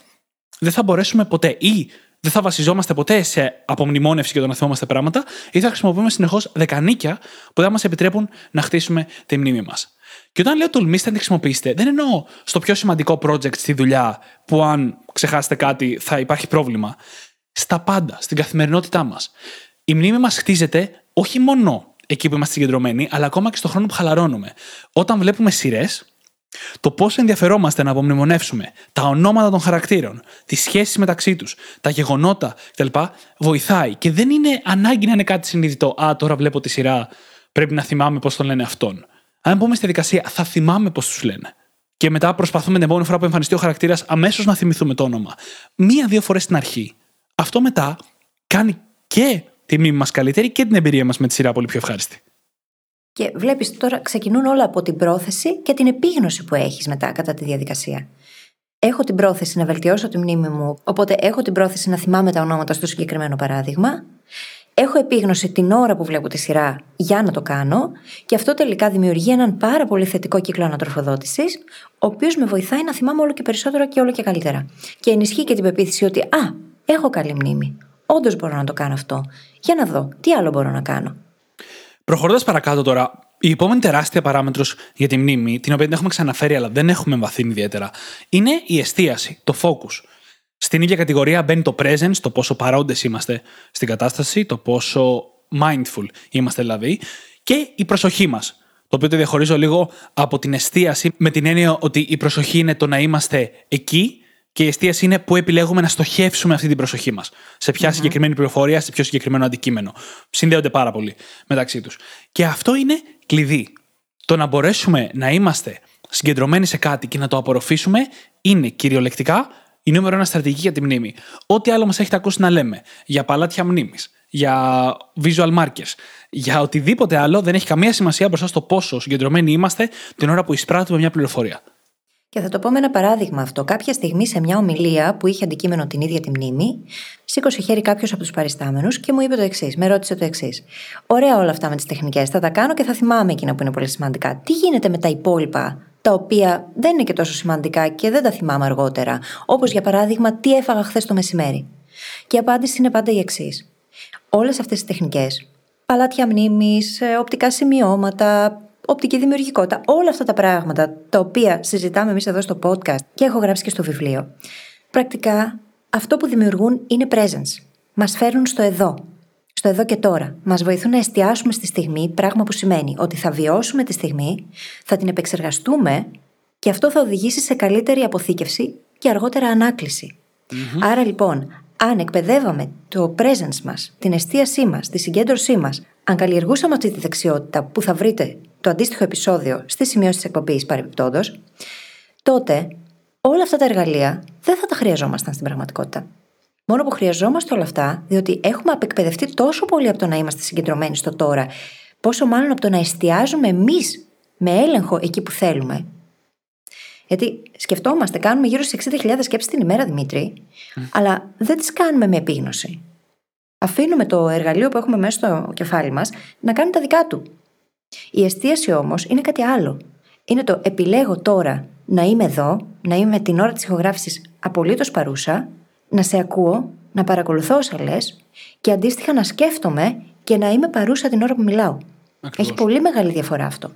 δεν θα μπορέσουμε ποτέ ή δεν θα βασιζόμαστε ποτέ σε απομνημόνευση και το να θυμόμαστε πράγματα, ή θα χρησιμοποιούμε συνεχώς δεκανίκια που δεν μας επιτρέπουν να χτίσουμε τη μνήμη μας. Και όταν λέω τολμήστε να τη χρησιμοποιήσετε, δεν εννοώ στο πιο σημαντικό project στη δουλειά που αν ξεχάσετε κάτι θα υπάρχει πρόβλημα. Στα πάντα, στην καθημερινότητά μας. Η μνήμη μας χτίζεται όχι μόνο εκεί που είμαστε συγκεντρωμένοι, αλλά ακόμα και στον χρόνο που χαλαρώνουμε. Όταν βλέπουμε σειρές, το πόσο ενδιαφερόμαστε να απομνημονεύσουμε τα ονόματα των χαρακτήρων, τις σχέσεις μεταξύ τους, τα γεγονότα κτλ. βοηθάει. Και δεν είναι ανάγκη να είναι κάτι συνειδητό. Α, τώρα βλέπω τη σειρά, πρέπει να θυμάμαι πώς τον λένε αυτόν. Αν πούμε στη δικασία, θα θυμάμαι πώς τους λένε. Και μετά προσπαθούμε την επόμενη φορά που εμφανιστεί ο χαρακτήρας αμέσως να θυμηθούμε το όνομα. Μία-δύο φορές στην αρχή. Αυτό μετά κάνει και τη μνήμη μας καλύτερη και την εμπειρία μας με τη σειρά πολύ πιο ευχάριστη. Και βλέπεις τώρα ξεκινούν όλα από την πρόθεση και την επίγνωση που έχεις μετά κατά τη διαδικασία. Έχω την πρόθεση να βελτιώσω τη μνήμη μου, οπότε έχω την πρόθεση να θυμάμαι τα ονόματα στο συγκεκριμένο παράδειγμα. Έχω επίγνωση την ώρα που βλέπω τη σειρά για να το κάνω, και αυτό τελικά δημιουργεί έναν πάρα πολύ θετικό κύκλο ανατροφοδότησης, ο οποίος με βοηθάει να θυμάμαι όλο και περισσότερο και όλο και καλύτερα. Και ενισχύει και την πεποίθηση ότι, Α, έχω καλή μνήμη. Όντως μπορώ να το κάνω αυτό. Για να δω, τι άλλο μπορώ να κάνω. Προχωρώντας παρακάτω τώρα, η επόμενη τεράστια παράμετρος για τη μνήμη, την οποία δεν έχουμε ξαναφέρει αλλά δεν έχουμε εμβαθύνει ιδιαίτερα, είναι η εστίαση, το focus. Στην ίδια κατηγορία μπαίνει το presence, το πόσο παρόντες είμαστε στην κατάσταση, το πόσο mindful είμαστε δηλαδή, και η προσοχή μας. Το οποίο το διαχωρίζω λίγο από την εστίαση με την έννοια ότι η προσοχή είναι το να είμαστε εκεί και η εστίαση είναι που επιλέγουμε να στοχεύσουμε αυτή την προσοχή μας. Σε ποια συγκεκριμένη πληροφορία, σε ποιο συγκεκριμένο αντικείμενο. Συνδέονται πάρα πολύ μεταξύ τους. Και αυτό είναι κλειδί. Το να μπορέσουμε να είμαστε συγκεντρωμένοι σε κάτι και να το απορροφήσουμε είναι κυριολεκτικά η νούμερο ένα στρατηγική για τη μνήμη. Ό,τι άλλο μας έχετε ακούσει να λέμε για παλάτια μνήμης, για visual markers, για οτιδήποτε άλλο δεν έχει καμία σημασία μπροστά στο πόσο συγκεντρωμένοι είμαστε την ώρα που εισπράττουμε μια πληροφορία. Και θα το πω με ένα παράδειγμα αυτό. Κάποια στιγμή σε μια ομιλία που είχε αντικείμενο την ίδια τη μνήμη, σήκωσε χέρι κάποιος από τους παριστάμενους και μου είπε το εξής. Με ρώτησε το εξής. Ωραία όλα αυτά με τις τεχνικές. Θα τα κάνω και θα θυμάμαι εκείνα που είναι πολύ σημαντικά. Τι γίνεται με τα υπόλοιπα, τα οποία δεν είναι και τόσο σημαντικά και δεν τα θυμάμαι αργότερα. Όπως για παράδειγμα, τι έφαγα χθες το μεσημέρι. Και η απάντηση είναι πάντα η εξής. Όλες αυτές τις τεχνικές, παλάτια μνήμης, ε, οπτικά σημειώματα, οπτική δημιουργικότητα, όλα αυτά τα πράγματα τα οποία συζητάμε εμείς εδώ στο podcast και έχω γράψει και στο βιβλίο. Πρακτικά αυτό που δημιουργούν είναι presence. Μας φέρνουν στο εδώ. Στο εδώ και τώρα. Μας βοηθούν να εστιάσουμε στη στιγμή, πράγμα που σημαίνει ότι θα βιώσουμε τη στιγμή, θα την επεξεργαστούμε και αυτό θα οδηγήσει σε καλύτερη αποθήκευση και αργότερα Άρα λοιπόν, αν εκπαιδεύαμε το presence μας, την εστίασή μας, τη συγκέντρωσή μας, αν καλλιεργούσαμε αυτή τη δεξιότητα που θα βρείτε το αντίστοιχο επεισόδιο στη σημειώση της εκπομπής παρεμπιπτόντως, τότε όλα αυτά τα εργαλεία δεν θα τα χρειαζόμασταν στην πραγματικότητα. Μόνο που χρειαζόμαστε όλα αυτά, διότι έχουμε απεκπαιδευτεί τόσο πολύ από το να είμαστε συγκεντρωμένοι στο τώρα, πόσο μάλλον από το να εστιάζουμε εμείς με έλεγχο εκεί που θέλουμε. Γιατί σκεφτόμαστε, κάνουμε γύρω στις 60.000 σκέψεις την ημέρα, Δημήτρη, αλλά δεν τις κάνουμε με επίγνωση. Αφήνουμε το εργαλείο που έχουμε μέσα στο κεφάλι μας να κάνει τα δικά του. Η εστίαση όμως είναι κάτι άλλο. Είναι το επιλέγω τώρα να είμαι εδώ, να είμαι την ώρα της ηχογράφησης απολύτως παρούσα, να σε ακούω, να παρακολουθώ όσα λες και αντίστοιχα να σκέφτομαι και να είμαι παρούσα την ώρα που μιλάω. Έχει πολύ μεγάλη διαφορά αυτό.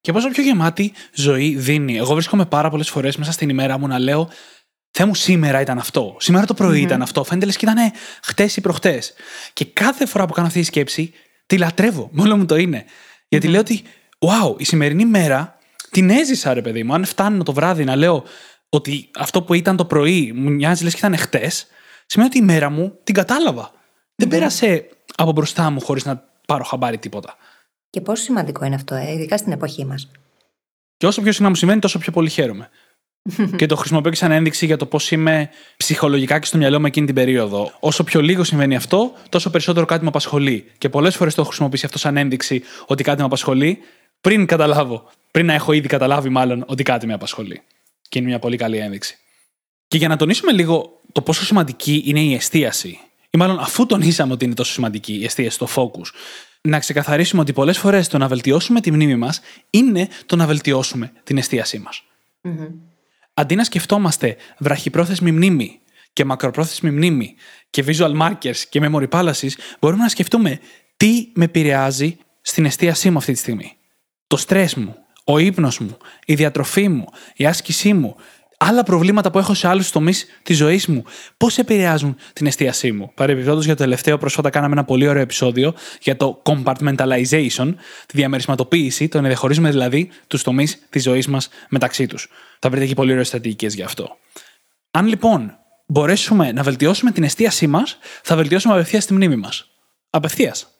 Και πόσο πιο γεμάτη ζωή δίνει. Εγώ βρίσκομαι πάρα πολλές φορές μέσα στην ημέρα μου να λέω Θεέ μου, σήμερα ήταν αυτό. Σήμερα το πρωί ήταν αυτό. Φαίνεται λες και ήταν χτες ή προχτές. Και κάθε φορά που κάνω αυτή τη σκέψη, τη λατρεύω. Μόνο μου το είναι. Γιατί λέω ότι, wow, η σημερινή μέρα την έζησα, ρε παιδί μου. Αν φτάνω το βράδυ να λέω ότι αυτό που ήταν το πρωί μου μοιάζει λες και ήταν χτες, σημαίνει ότι η μέρα μου την καταλαβα Δεν πέρασε από μπροστά μου χωρίς να πάρω χαμπάρι τίποτα. Και πόσο σημαντικό είναι αυτό, ε, ειδικά στην εποχή μας. Και όσο πιο συχνά μου σημαίνει, τόσο πιο πολύ χαίρομαι. και το χρησιμοποιώ και σαν ένδειξη για το πώς είμαι ψυχολογικά και στο μυαλό μου εκείνη την περίοδο. Όσο πιο λίγο συμβαίνει αυτό, τόσο περισσότερο κάτι με απασχολεί. Και πολλές φορές το έχω χρησιμοποιήσει αυτό σαν ένδειξη ότι κάτι με απασχολεί, πριν καταλάβω, πριν να έχω ήδη καταλάβει μάλλον ότι κάτι με απασχολεί. Και είναι μια πολύ καλή ένδειξη. Και για να τονίσουμε λίγο το πόσο σημαντική είναι η εστίαση, ή μάλλον αφού τονίσαμε ότι είναι τόσο σημαντική η εστίαση, το focus, να ξεκαθαρίσουμε ότι πολλές φορές το να βελτιώσουμε τη μνήμη μας είναι το να βελτιώσουμε την εστίασή μας. Mm-hmm. Αντί να σκεφτόμαστε βραχυπρόθεσμη μνήμη και μακροπρόθεσμη μνήμη και visual markers και memory palaces, μπορούμε να σκεφτούμε τι με επηρεάζει στην εστίασή μου αυτή τη στιγμή. Το στρες μου, ο ύπνος μου, η διατροφή μου, η άσκησή μου, άλλα προβλήματα που έχω σε άλλους τομείς της ζωής μου, πώς επηρεάζουν την εστίασή μου. Παρεμπιπτόντως, για το τελευταίο, πρόσφατα κάναμε ένα πολύ ωραίο επεισόδιο για το compartmentalization, τη διαμερισματοποίηση, το να διαχωρίζουμε δηλαδή τους τομείς της ζωής μας μεταξύ τους. Θα βρείτε εκεί πολύ ωραίες στρατηγικές γι' αυτό. Αν λοιπόν μπορέσουμε να βελτιώσουμε την εστίασή μας, θα βελτιώσουμε απευθείας τη μνήμη μας. Απευθείας.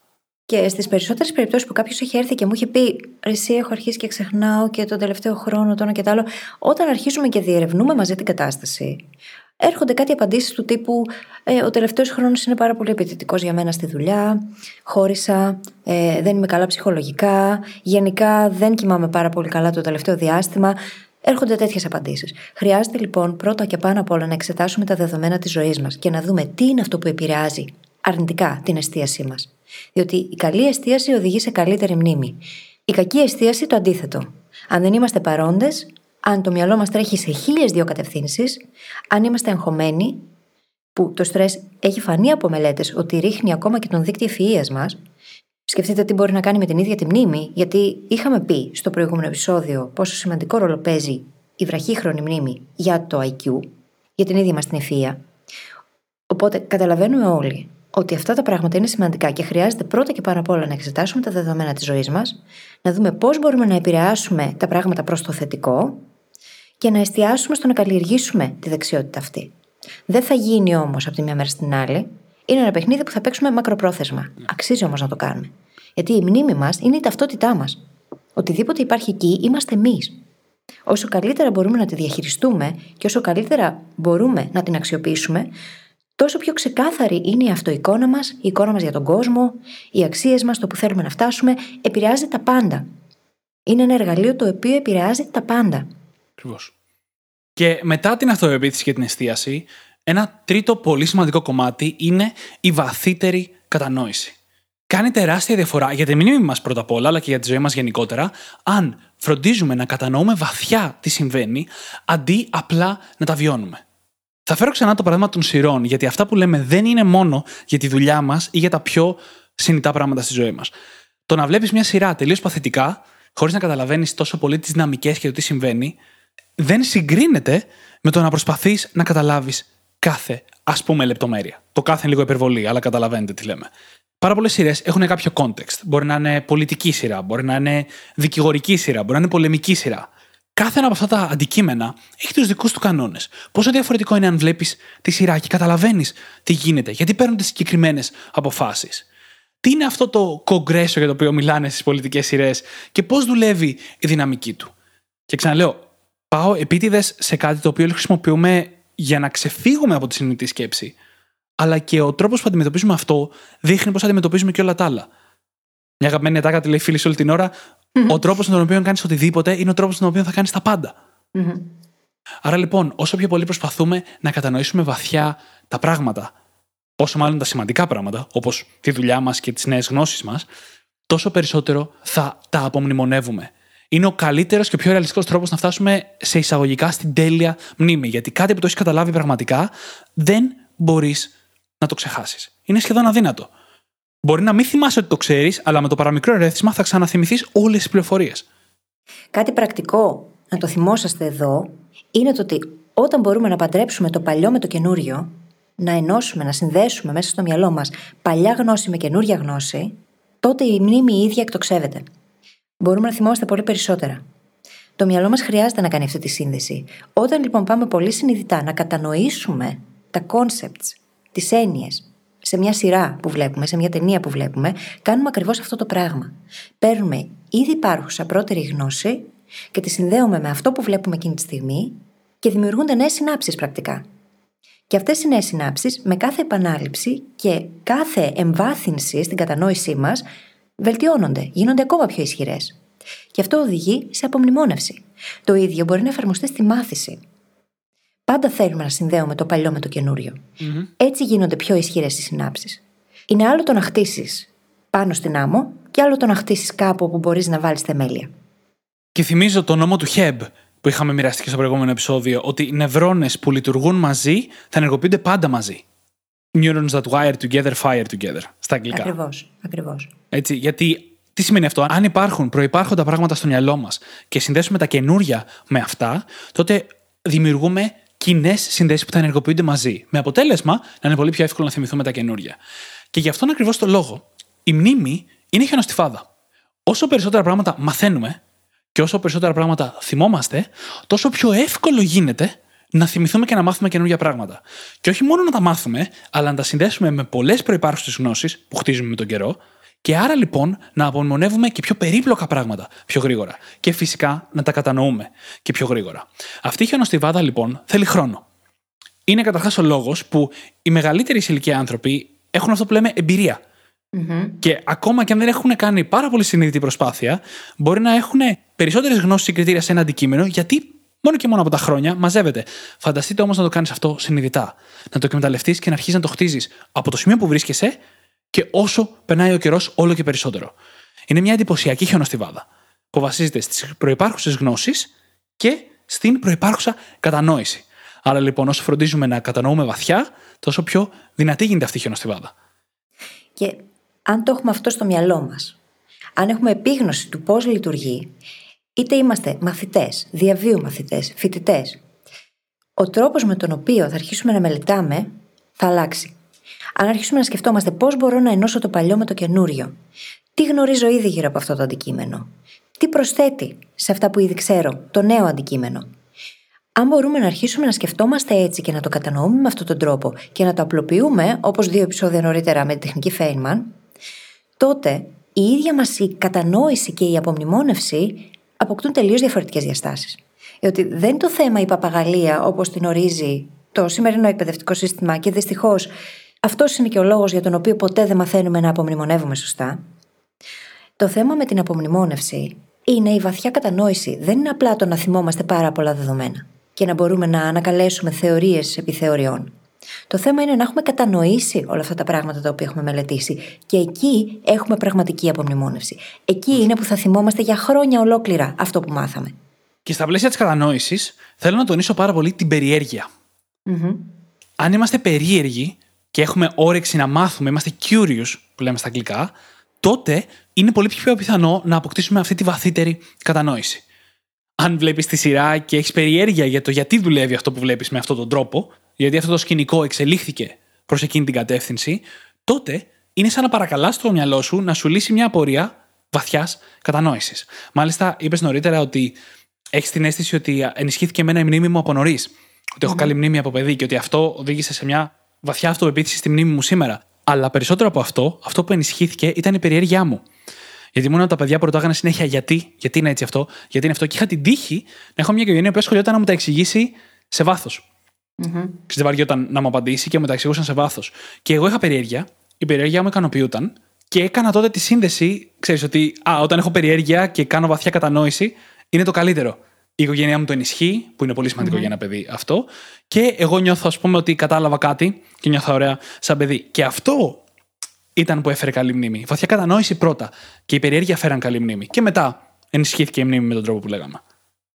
Και στις περισσότερες περιπτώσεις που κάποιος έχει έρθει και μου έχει πει Εσύ έχω αρχίσει και ξεχνάω και τον τελευταίο χρόνο, το ένα και το άλλο, όταν αρχίζουμε και διερευνούμε μαζί την κατάσταση, έρχονται κάτι απαντήσεις του τύπου ε, Ο τελευταίος χρόνος είναι πάρα πολύ επιτητικό για μένα στη δουλειά, χώρισα, ε, δεν είμαι καλά ψυχολογικά, γενικά δεν κοιμάμαι πάρα πολύ καλά το τελευταίο διάστημα. Έρχονται τέτοιες απαντήσεις. Χρειάζεται λοιπόν πρώτα και πάνω απ' όλα να εξετάσουμε τα δεδομένα της ζωής μας και να δούμε τι είναι αυτό που επηρεάζει αρνητικά την εστίασή μας. Διότι η καλή εστίαση οδηγεί σε καλύτερη μνήμη. Η κακή εστίαση το αντίθετο. Αν δεν είμαστε παρόντες, αν το μυαλό μας τρέχει σε χίλιες δύο κατευθύνσεις, αν είμαστε εγχωμένοι, που το στρες έχει φανεί από μελέτες ότι ρίχνει ακόμα και τον δίκτυο ευφυία μας, σκεφτείτε τι μπορεί να κάνει με την ίδια τη μνήμη, γιατί είχαμε πει στο προηγούμενο επεισόδιο πόσο σημαντικό ρόλο παίζει η βραχύχρονη μνήμη για το IQ, για την ίδια μας την ευφυία. Οπότε καταλαβαίνουμε όλοι ότι αυτά τα πράγματα είναι σημαντικά και χρειάζεται πρώτα και πάνω απ' όλα να εξετάσουμε τα δεδομένα της ζωής μας, να δούμε πώς μπορούμε να επηρεάσουμε τα πράγματα προς το θετικό και να εστιάσουμε στο να καλλιεργήσουμε τη δεξιότητα αυτή. Δεν θα γίνει όμως από τη μια μέρα στην άλλη. Είναι ένα παιχνίδι που θα παίξουμε μακροπρόθεσμα. Αξίζει όμως να το κάνουμε. Γιατί η μνήμη μας είναι η ταυτότητά μας. Οτιδήποτε υπάρχει εκεί είμαστε εμείς. Όσο καλύτερα μπορούμε να τη διαχειριστούμε και όσο καλύτερα μπορούμε να την αξιοποιήσουμε, τόσο πιο ξεκάθαρη είναι η αυτοεικόνα μας, η εικόνα μας για τον κόσμο, οι αξίες μας, το που θέλουμε να φτάσουμε, επηρεάζει τα πάντα. Είναι ένα εργαλείο το οποίο επηρεάζει τα πάντα. Ακριβώς. Και μετά την αυτοεπίθεση και την εστίαση, ένα τρίτο πολύ σημαντικό κομμάτι είναι η βαθύτερη κατανόηση. Κάνει τεράστια διαφορά για τη μνήμη μας πρώτα απ' όλα, αλλά και για τη ζωή μας γενικότερα, αν φροντίζουμε να κατανοούμε βαθιά τι συμβαίνει, αντί απλά να τα βιώνουμε. Θα φέρω ξανά το παράδειγμα των σειρών, γιατί αυτά που λέμε δεν είναι μόνο για τη δουλειά μας ή για τα πιο συνητά πράγματα στη ζωή μας. Το να βλέπεις μια σειρά τελείως παθητικά, χωρίς να καταλαβαίνεις τόσο πολύ τις δυναμικές και το τι συμβαίνει, δεν συγκρίνεται με το να προσπαθείς να καταλάβεις κάθε ας πούμε λεπτομέρεια. Το κάθε είναι λίγο υπερβολή, αλλά καταλαβαίνετε τι λέμε. Πάρα πολλές σειρές έχουν κάποιο context. Μπορεί να είναι πολιτική σειρά, μπορεί να είναι δικηγορική σειρά, μπορεί να είναι πολεμική σειρά κάθε ένα από αυτά τα αντικείμενα έχει τους δικούς του κανόνες. Πόσο διαφορετικό είναι αν βλέπεις τη σειρά και καταλαβαίνεις τι γίνεται, γιατί παίρνονται συγκεκριμένες αποφάσεις. Τι είναι αυτό το κογκρέσιο για το οποίο μιλάνε στις πολιτικές σειρές και πώς δουλεύει η δυναμική του. Και ξαναλέω, πάω επίτηδες σε κάτι το οποίο χρησιμοποιούμε για να ξεφύγουμε από τη συνειδητή σκέψη. Αλλά και ο τρόπος που αντιμετωπίζουμε αυτό δείχνει πώς αντιμετωπίζουμε και όλα τα άλλα. Μια αγαπημένη ατάκα τη λέει φίλη όλη την ώρα: ο τρόπος με τον οποίο κάνεις οτιδήποτε είναι ο τρόπος με τον οποίο θα κάνεις τα παντα Άρα λοιπόν, όσο πιο πολύ προσπαθούμε να κατανοήσουμε βαθιά τα πράγματα, όσο μάλλον τα σημαντικά πράγματα, όπως τη δουλειά μας και τις νέες γνώσεις μας, τόσο περισσότερο θα τα απομνημονεύουμε. Είναι ο καλύτερος και πιο ρεαλιστικός τρόπος να φτάσουμε σε εισαγωγικά στην τέλεια μνήμη. Γιατί κάτι που το έχεις καταλάβει πραγματικά δεν μπορείς να το ξεχάσεις. Είναι σχεδόν αδύνατο. Μπορεί να μην θυμάσαι ότι το ξέρεις, αλλά με το παραμικρό ερέθισμα θα ξαναθυμηθείς όλες τις πληροφορίες. Κάτι πρακτικό να το θυμόσαστε εδώ είναι το ότι όταν μπορούμε να παντρέψουμε το παλιό με το καινούριο, να ενώσουμε, να συνδέσουμε μέσα στο μυαλό μας παλιά γνώση με καινούρια γνώση, τότε η μνήμη η ίδια εκτοξεύεται. Μπορούμε να θυμόμαστε πολύ περισσότερα. Το μυαλό μας χρειάζεται να κάνει αυτή τη σύνδεση. Όταν λοιπόν πάμε πολύ συνειδητά να κατανοήσουμε τα concepts, τις έννοιες, σε μια σειρά που βλέπουμε, σε μια ταινία που βλέπουμε, κάνουμε ακριβώς αυτό το πράγμα. Παίρνουμε ήδη υπάρχουσα πρώτερη γνώση και τη συνδέουμε με αυτό που βλέπουμε εκείνη τη στιγμή και δημιουργούνται νέες συνάψεις πρακτικά. Και αυτές οι νέες συνάψεις, με κάθε επανάληψη και κάθε εμβάθυνση στην κατανόησή μας, βελτιώνονται, γίνονται ακόμα πιο ισχυρές. Και αυτό οδηγεί σε απομνημόνευση. Το ίδιο μπορεί να εφαρμοστεί στη μάθηση. Πάντα θέλουμε να συνδέουμε το παλιό με το καινουριο Έτσι γίνονται πιο ισχυρές οι συνάψεις. Είναι άλλο το να χτίσεις πάνω στην άμμο και άλλο το να χτίσεις κάπου όπου μπορείς να βάλεις θεμέλια. Και θυμίζω το νόμο του Χεμπ που είχαμε μοιραστεί και στο προηγούμενο επεισόδιο, ότι οι νευρώνες που λειτουργούν μαζί θα ενεργοποιούνται πάντα μαζί. Neurons that wire together, fire together. Στα αγγλικά. Ακριβώς. Ακριβώς. Έτσι, γιατί τι σημαίνει αυτό, αν υπάρχουν προϋπάρχοντα πράγματα στο μυαλό μας και συνδέσουμε τα καινούρια με αυτά, τότε δημιουργούμε κοινές συνδέσεις που θα ενεργοποιούνται μαζί. Με αποτέλεσμα να είναι πολύ πιο εύκολο να θυμηθούμε τα καινούρια. Και γι' αυτόν ακριβώς το λόγο, η μνήμη είναι χιονοστιφάδα. Όσο περισσότερα πράγματα μαθαίνουμε και όσο περισσότερα πράγματα θυμόμαστε, τόσο πιο εύκολο γίνεται να θυμηθούμε και να μάθουμε καινούργια πράγματα. Και όχι μόνο να τα μάθουμε, αλλά να τα συνδέσουμε με πολλές προπάρχουσε γνώσεις που χτίζουμε με τον καιρό, και άρα λοιπόν να απομονεύουμε και πιο περίπλοκα πράγματα πιο γρήγορα. Και φυσικά να τα κατανοούμε και πιο γρήγορα. Αυτή η χιονοστιβάδα λοιπόν θέλει χρόνο. Είναι καταρχάς ο λόγος που οι μεγαλύτεροι σε ηλικία άνθρωποι έχουν αυτό που λέμε εμπειρία. Και ακόμα και αν δεν έχουν κάνει πάρα πολύ συνείδητη προσπάθεια, μπορεί να έχουν περισσότερες γνώσεις ή κριτήρια σε ένα αντικείμενο, γιατί μόνο και μόνο από τα χρόνια μαζεύεται. Φανταστείτε όμως να το κάνεις αυτό συνειδητά. Να το εκμεταλλευτείς και να αρχίσεις να το χτίζεις από το σημείο που βρίσκεσαι και όσο περνάει ο καιρός, όλο και περισσότερο. Είναι μια εντυπωσιακή χιονοστιβάδα που βασίζεται στις προπάρχουσε γνώσεις και στην προπάρχουσα κατανόηση. Άρα λοιπόν, όσο φροντίζουμε να κατανοούμε βαθιά, τόσο πιο δυνατή γίνεται αυτή η χιονοστιβάδα. Και αν το έχουμε αυτό στο μυαλό μας, αν έχουμε επίγνωση του πώς λειτουργεί, είτε είμαστε μαθητές, διαβίου μαθητές, φοιτητές, ο τρόπος με τον οποίο θα αρχίσουμε να μελετάμε θα αλλάξει. Αν αρχίσουμε να σκεφτόμαστε πώς μπορώ να ενώσω το παλιό με το καινούριο, τι γνωρίζω ήδη γύρω από αυτό το αντικείμενο, τι προσθέτει σε αυτά που ήδη ξέρω το νέο αντικείμενο; Αν μπορούμε να αρχίσουμε να σκεφτόμαστε έτσι και να το κατανοούμε με αυτόν τον τρόπο και να το απλοποιούμε, όπως δύο επεισόδια νωρίτερα με την τεχνική Φέινμαν, τότε η ίδια μας η κατανόηση και η απομνημόνευση αποκτούν τελείως διαφορετικές διαστάσεις. Διότι δεν είναι το θέμα η παπαγαλία όπως την ορίζει το σημερινό εκπαιδευτικό σύστημα και δυστυχώς αυτός είναι και ο λόγος για τον οποίο ποτέ δεν μαθαίνουμε να απομνημονεύουμε σωστά. Το θέμα με την απομνημόνευση είναι η βαθιά κατανόηση. Δεν είναι απλά το να θυμόμαστε πάρα πολλά δεδομένα και να μπορούμε να ανακαλέσουμε θεωρίες επί θεωριών. Το θέμα είναι να έχουμε κατανοήσει όλα αυτά τα πράγματα τα οποία έχουμε μελετήσει και εκεί έχουμε πραγματική απομνημόνευση. Εκεί είναι που θα θυμόμαστε για χρόνια ολόκληρα αυτό που μάθαμε. Και στα πλαίσια της κατανόησης, θέλω να τονίσω πάρα πολύ την περιέργεια. Αν είμαστε περίεργοι και έχουμε όρεξη να μάθουμε, είμαστε curious που λέμε στα αγγλικά, τότε είναι πολύ πιο πιθανό να αποκτήσουμε αυτή τη βαθύτερη κατανόηση. Αν βλέπεις τη σειρά και έχεις περιέργεια για το γιατί δουλεύει αυτό που βλέπεις με αυτόν τον τρόπο, γιατί αυτό το σκηνικό εξελίχθηκε προς εκείνη την κατεύθυνση, τότε είναι σαν να παρακαλάς το μυαλό σου να σου λύσει μια απορία βαθιάς κατανόησης. Μάλιστα, είπες νωρίτερα ότι έχεις την αίσθηση ότι ενισχύθηκε εμένα η μνήμη μου από νωρίς. Ότι έχω καλή μνήμη από παιδί και ότι αυτό οδήγησε σε μια βαθιά αυτοπεποίθηση στη μνήμη μου σήμερα. Αλλά περισσότερο από αυτό, αυτό που ενισχύθηκε ήταν η περιέργειά μου. Γιατί μόνο τα παιδιά που ρωτάγανε συνέχεια γιατί, γιατί είναι έτσι αυτό, γιατί είναι αυτό. Και είχα την τύχη να έχω μια οικογένεια που σχολιόταν να μου τα εξηγήσει σε βάθος. Mm-hmm. Ξεβαριόταν να μου απαντήσει και μου τα εξηγούσαν σε βάθος. Και εγώ είχα περιέργεια, η περιέργεια μου ικανοποιούταν και έκανα τότε τη σύνδεση, ξέρεις ότι α, όταν έχω περιέργεια και κάνω βαθιά κατανόηση, είναι το καλύτερο. Η οικογένειά μου το ενισχύει, που είναι πολύ σημαντικό mm-hmm. για ένα παιδί αυτό. Και εγώ νιώθω, ας πούμε, ότι κατάλαβα κάτι και νιώθω ωραία σαν παιδί. Και αυτό ήταν που έφερε καλή μνήμη. Βαθιά κατανόηση πρώτα. Και η περιέργεια φέραν καλή μνήμη. Και μετά ενισχύθηκε η μνήμη με τον τρόπο που λέγαμε.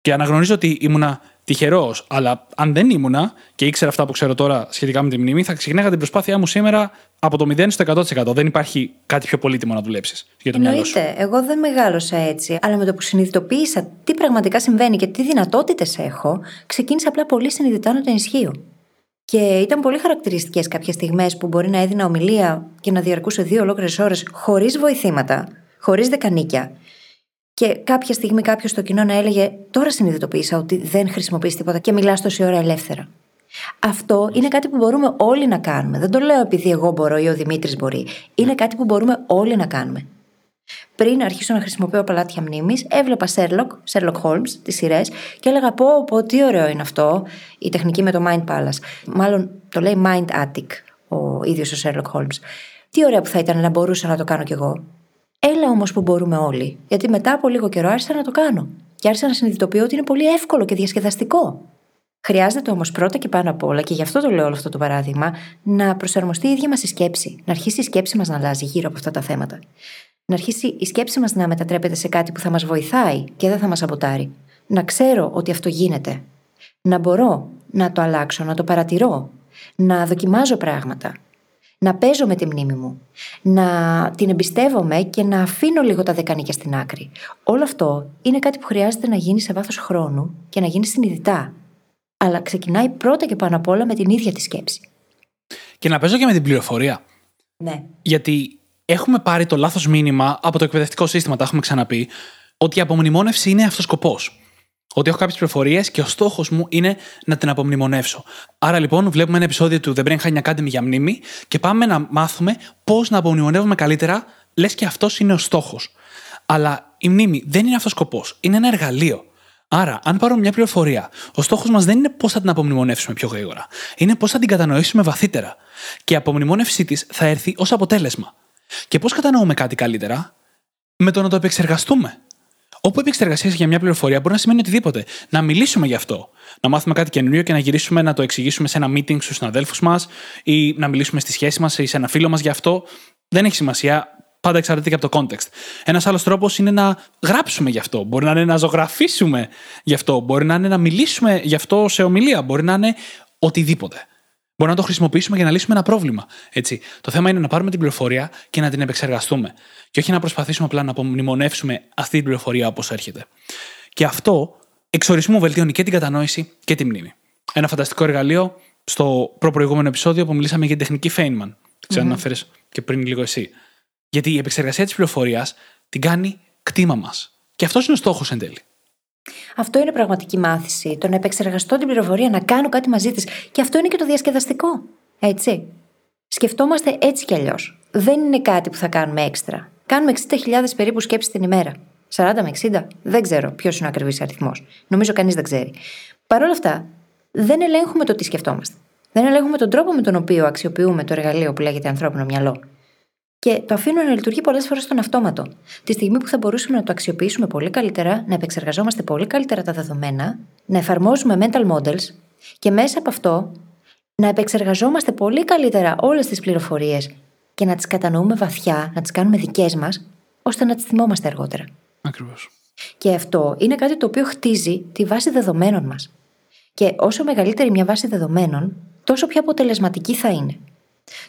Και αναγνωρίζω ότι ήμουνα τυχερός, αλλά αν δεν ήμουνα και ήξερα αυτά που ξέρω τώρα σχετικά με τη μνήμη, θα ξεκινάγα την προσπάθειά μου σήμερα από το 0 στο 100%. Δεν υπάρχει κάτι πιο πολύτιμο να δουλέψεις για το μυαλό σου. Εγώ δεν μεγάλωσα έτσι, αλλά με το που συνειδητοποίησα τι πραγματικά συμβαίνει και τι δυνατότητες έχω, ξεκίνησα απλά πολύ συνειδητά να το ενισχύω. Και ήταν πολύ χαρακτηριστικές κάποιες στιγμές που μπορεί να έδινα ομιλία και να διαρκούσε δύο ολόκληρες ώρες χωρίς βοηθήματα, χωρίς δεκανίκια. Και κάποια στιγμή κάποιος στο κοινό να έλεγε: Τώρα συνειδητοποίησα ότι δεν χρησιμοποιείς τίποτα και μιλάς τόση ώρα ελεύθερα. Αυτό είναι κάτι που μπορούμε όλοι να κάνουμε. Δεν το λέω επειδή εγώ μπορώ ή ο Δημήτρης μπορεί. Είναι κάτι που μπορούμε όλοι να κάνουμε. πριν αρχίσω να χρησιμοποιώ παλάτια μνήμης, έβλεπα Sherlock, Sherlock Holmes, τις σειρές, και έλεγα πω, πω, τι ωραίο είναι αυτό, η τεχνική με το Mind Palace. Μάλλον το λέει Mind Attic ο ίδιος ο Sherlock Holmes. Τι ωραία που θα ήταν να μπορούσα να το κάνω κι εγώ. Έλα όμως που μπορούμε όλοι, γιατί μετά από λίγο καιρό άρχισα να το κάνω. Και άρχισα να συνειδητοποιώ ότι είναι πολύ εύκολο και διασκεδαστικό. Χρειάζεται όμως πρώτα και πάνω απ' όλα, και γι' αυτό το λέω όλο αυτό το παράδειγμα, να προσαρμοστεί η ίδια μας η σκέψη. Να αρχίσει η σκέψη μας να αλλάζει γύρω από αυτά τα θέματα. Να αρχίσει η σκέψη μας να μετατρέπεται σε κάτι που θα μας βοηθάει και δεν θα μας αποτάρει. Να ξέρω ότι αυτό γίνεται. Να μπορώ να το αλλάξω, να το παρατηρώ. Να δοκιμάζω πράγματα. Να παίζω με τη μνήμη μου. Να την εμπιστεύομαι και να αφήνω λίγο τα δεκανίκια στην άκρη. Όλο αυτό είναι κάτι που χρειάζεται να γίνει σε βάθος χρόνου και να γίνει συνειδητά αλλά ξεκινάει πρώτα και πάνω απ' όλα με την ίδια τη σκέψη. Και να παίζω και με την πληροφορία. Ναι. Γιατί έχουμε πάρει το λάθος μήνυμα από το εκπαιδευτικό σύστημα, τα έχουμε ξαναπεί, ότι η απομνημόνευση είναι αυτός σκοπός. Ότι έχω κάποιες πληροφορίες και ο στόχος μου είναι να την απομνημονεύσω. Άρα λοιπόν βλέπουμε ένα επεισόδιο του The Brain Hacking Academy για μνήμη και πάμε να μάθουμε πώς να απομνημονεύουμε καλύτερα, λες και αυτός είναι ο στόχος. Αλλά η μνήμη δεν είναι αυτός ο σκοπός. Είναι ένα εργαλείο. Άρα, αν πάρουμε μια πληροφορία, ο στόχος μας δεν είναι πώς θα την απομνημονεύσουμε πιο γρήγορα. Είναι πώς θα την κατανοήσουμε βαθύτερα. Και η απομνημόνευσή της θα έρθει ως αποτέλεσμα. Και πώς κατανοούμε κάτι καλύτερα, με το να το επεξεργαστούμε. Όπου επεξεργασία για μια πληροφορία μπορεί να σημαίνει οτιδήποτε. Να μιλήσουμε γι' αυτό. Να μάθουμε κάτι καινούριο και να γυρίσουμε να το εξηγήσουμε σε ένα meeting στους συναδέλφους μας ή να μιλήσουμε στη σχέση μας ή σε ένα φίλο μας γι' αυτό. Δεν έχει σημασία πάντα εξαρτάται και από το context. Ένας άλλος τρόπος είναι να γράψουμε γι' αυτό. Μπορεί να είναι να ζωγραφίσουμε γι' αυτό. Μπορεί να είναι να μιλήσουμε γι' αυτό σε ομιλία. Μπορεί να είναι οτιδήποτε. Μπορεί να το χρησιμοποιήσουμε για να λύσουμε ένα πρόβλημα. Έτσι. Το θέμα είναι να πάρουμε την πληροφορία και να την επεξεργαστούμε. Και όχι να προσπαθήσουμε απλά να απομνημονεύσουμε αυτή την πληροφορία όπως έρχεται. Και αυτό εξορισμού βελτιώνει και την κατανόηση και τη μνήμη. Ένα φανταστικό εργαλείο στο προ-προηγούμενο επεισόδιο που μιλήσαμε για την τεχνική Feynman. Ξέρω mm-hmm. να και πριν λίγο εσύ. Γιατί η επεξεργασία της πληροφορίας την κάνει κτήμα μας. Και αυτός είναι ο στόχος εν τέλει. Αυτό είναι πραγματική μάθηση. Το να επεξεργαστώ την πληροφορία, να κάνω κάτι μαζί της. Και αυτό είναι και το διασκεδαστικό. Έτσι. Σκεφτόμαστε έτσι κι αλλιώς. Δεν είναι κάτι που θα κάνουμε έξτρα. Κάνουμε 60.000 περίπου σκέψεις την ημέρα. 40 με 60, δεν ξέρω ποιος είναι ο ακριβής αριθμός. Νομίζω κανείς δεν ξέρει. Παρ' όλα αυτά, δεν ελέγχουμε το τι σκεφτόμαστε. Δεν ελέγχουμε τον τρόπο με τον οποίο αξιοποιούμε το εργαλείο που λέγεται ανθρώπινο μυαλό. Και το αφήνω να λειτουργεί πολλές φορές στον αυτόματο. Τη στιγμή που θα μπορούσαμε να το αξιοποιήσουμε πολύ καλύτερα, να επεξεργαζόμαστε πολύ καλύτερα τα δεδομένα, να εφαρμόζουμε mental models και μέσα από αυτό να επεξεργαζόμαστε πολύ καλύτερα όλες τις πληροφορίες και να τις κατανοούμε βαθιά, να τις κάνουμε δικές μας, ώστε να τις θυμόμαστε αργότερα. Ακριβώς. Και αυτό είναι κάτι το οποίο χτίζει τη βάση δεδομένων μας. Και όσο μεγαλύτερη μια βάση δεδομένων, τόσο πιο αποτελεσματική θα είναι.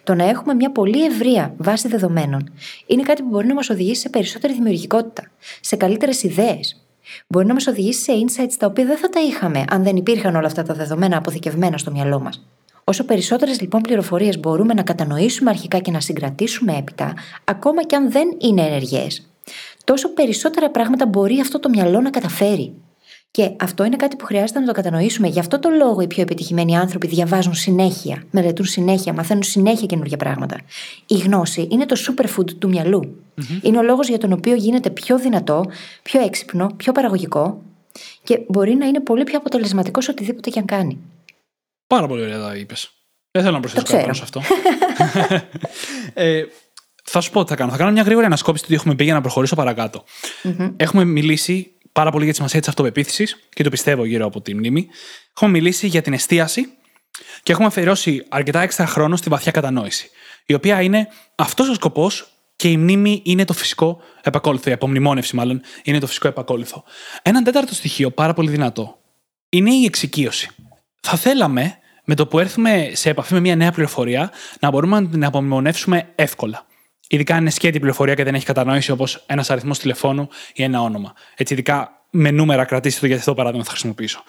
Το να έχουμε μια πολύ ευρεία βάση δεδομένων είναι κάτι που μπορεί να μας οδηγήσει σε περισσότερη δημιουργικότητα, σε καλύτερες ιδέες. Μπορεί να μας οδηγήσει σε insights τα οποία δεν θα τα είχαμε αν δεν υπήρχαν όλα αυτά τα δεδομένα αποθηκευμένα στο μυαλό μας. Όσο περισσότερες λοιπόν πληροφορίες μπορούμε να κατανοήσουμε αρχικά και να συγκρατήσουμε έπειτα, ακόμα και αν δεν είναι ενεργές, τόσο περισσότερα πράγματα μπορεί αυτό το μυαλό να καταφέρει. Και αυτό είναι κάτι που χρειάζεται να το κατανοήσουμε. Γι' αυτό το λόγο οι πιο επιτυχημένοι άνθρωποι διαβάζουν συνέχεια, μελετούν συνέχεια, μαθαίνουν συνέχεια καινούργια πράγματα. Η γνώση είναι το superfood του μυαλου Είναι ο λόγος για τον οποίο γίνεται πιο δυνατό, πιο έξυπνο, πιο παραγωγικό και μπορεί να είναι πολύ πιο αποτελεσματικός σε οτιδήποτε και αν κάνει. Πάρα πολύ ωραία τα είπες. Δεν θέλω να προσθέσω κάτι σε αυτό. ε, θα σου πω τι θα κάνω. Θα κάνω μια γρήγορη ανασκόπηση του τι έχουμε πει για να προχωρήσω Έχουμε μιλήσει πάρα πολύ για τη σημασία της αυτοπεποίθησης και το πιστεύω γύρω από τη μνήμη. Έχουμε μιλήσει για την εστίαση και έχουμε αφιερώσει αρκετά έξτρα χρόνο στη βαθιά κατανόηση. Η οποία είναι αυτός ο σκοπός και η μνήμη είναι το φυσικό επακόλουθο. Η απομνημόνευση, μάλλον, είναι το φυσικό επακόλουθο. Ένα τέταρτο στοιχείο, πάρα πολύ δυνατό, είναι η εξοικείωση. Θα θέλαμε με το που έρθουμε σε επαφή με μια νέα πληροφορία να μπορούμε να την απομνημονεύσουμε εύκολα. Ειδικά αν είναι σκέτη πληροφορία και δεν έχει κατανόηση όπως ένας αριθμός τηλεφώνου ή ένα όνομα. Έτσι, ειδικά με νούμερα, κρατήστε το γιατί αυτό το παράδειγμα θα χρησιμοποιήσω.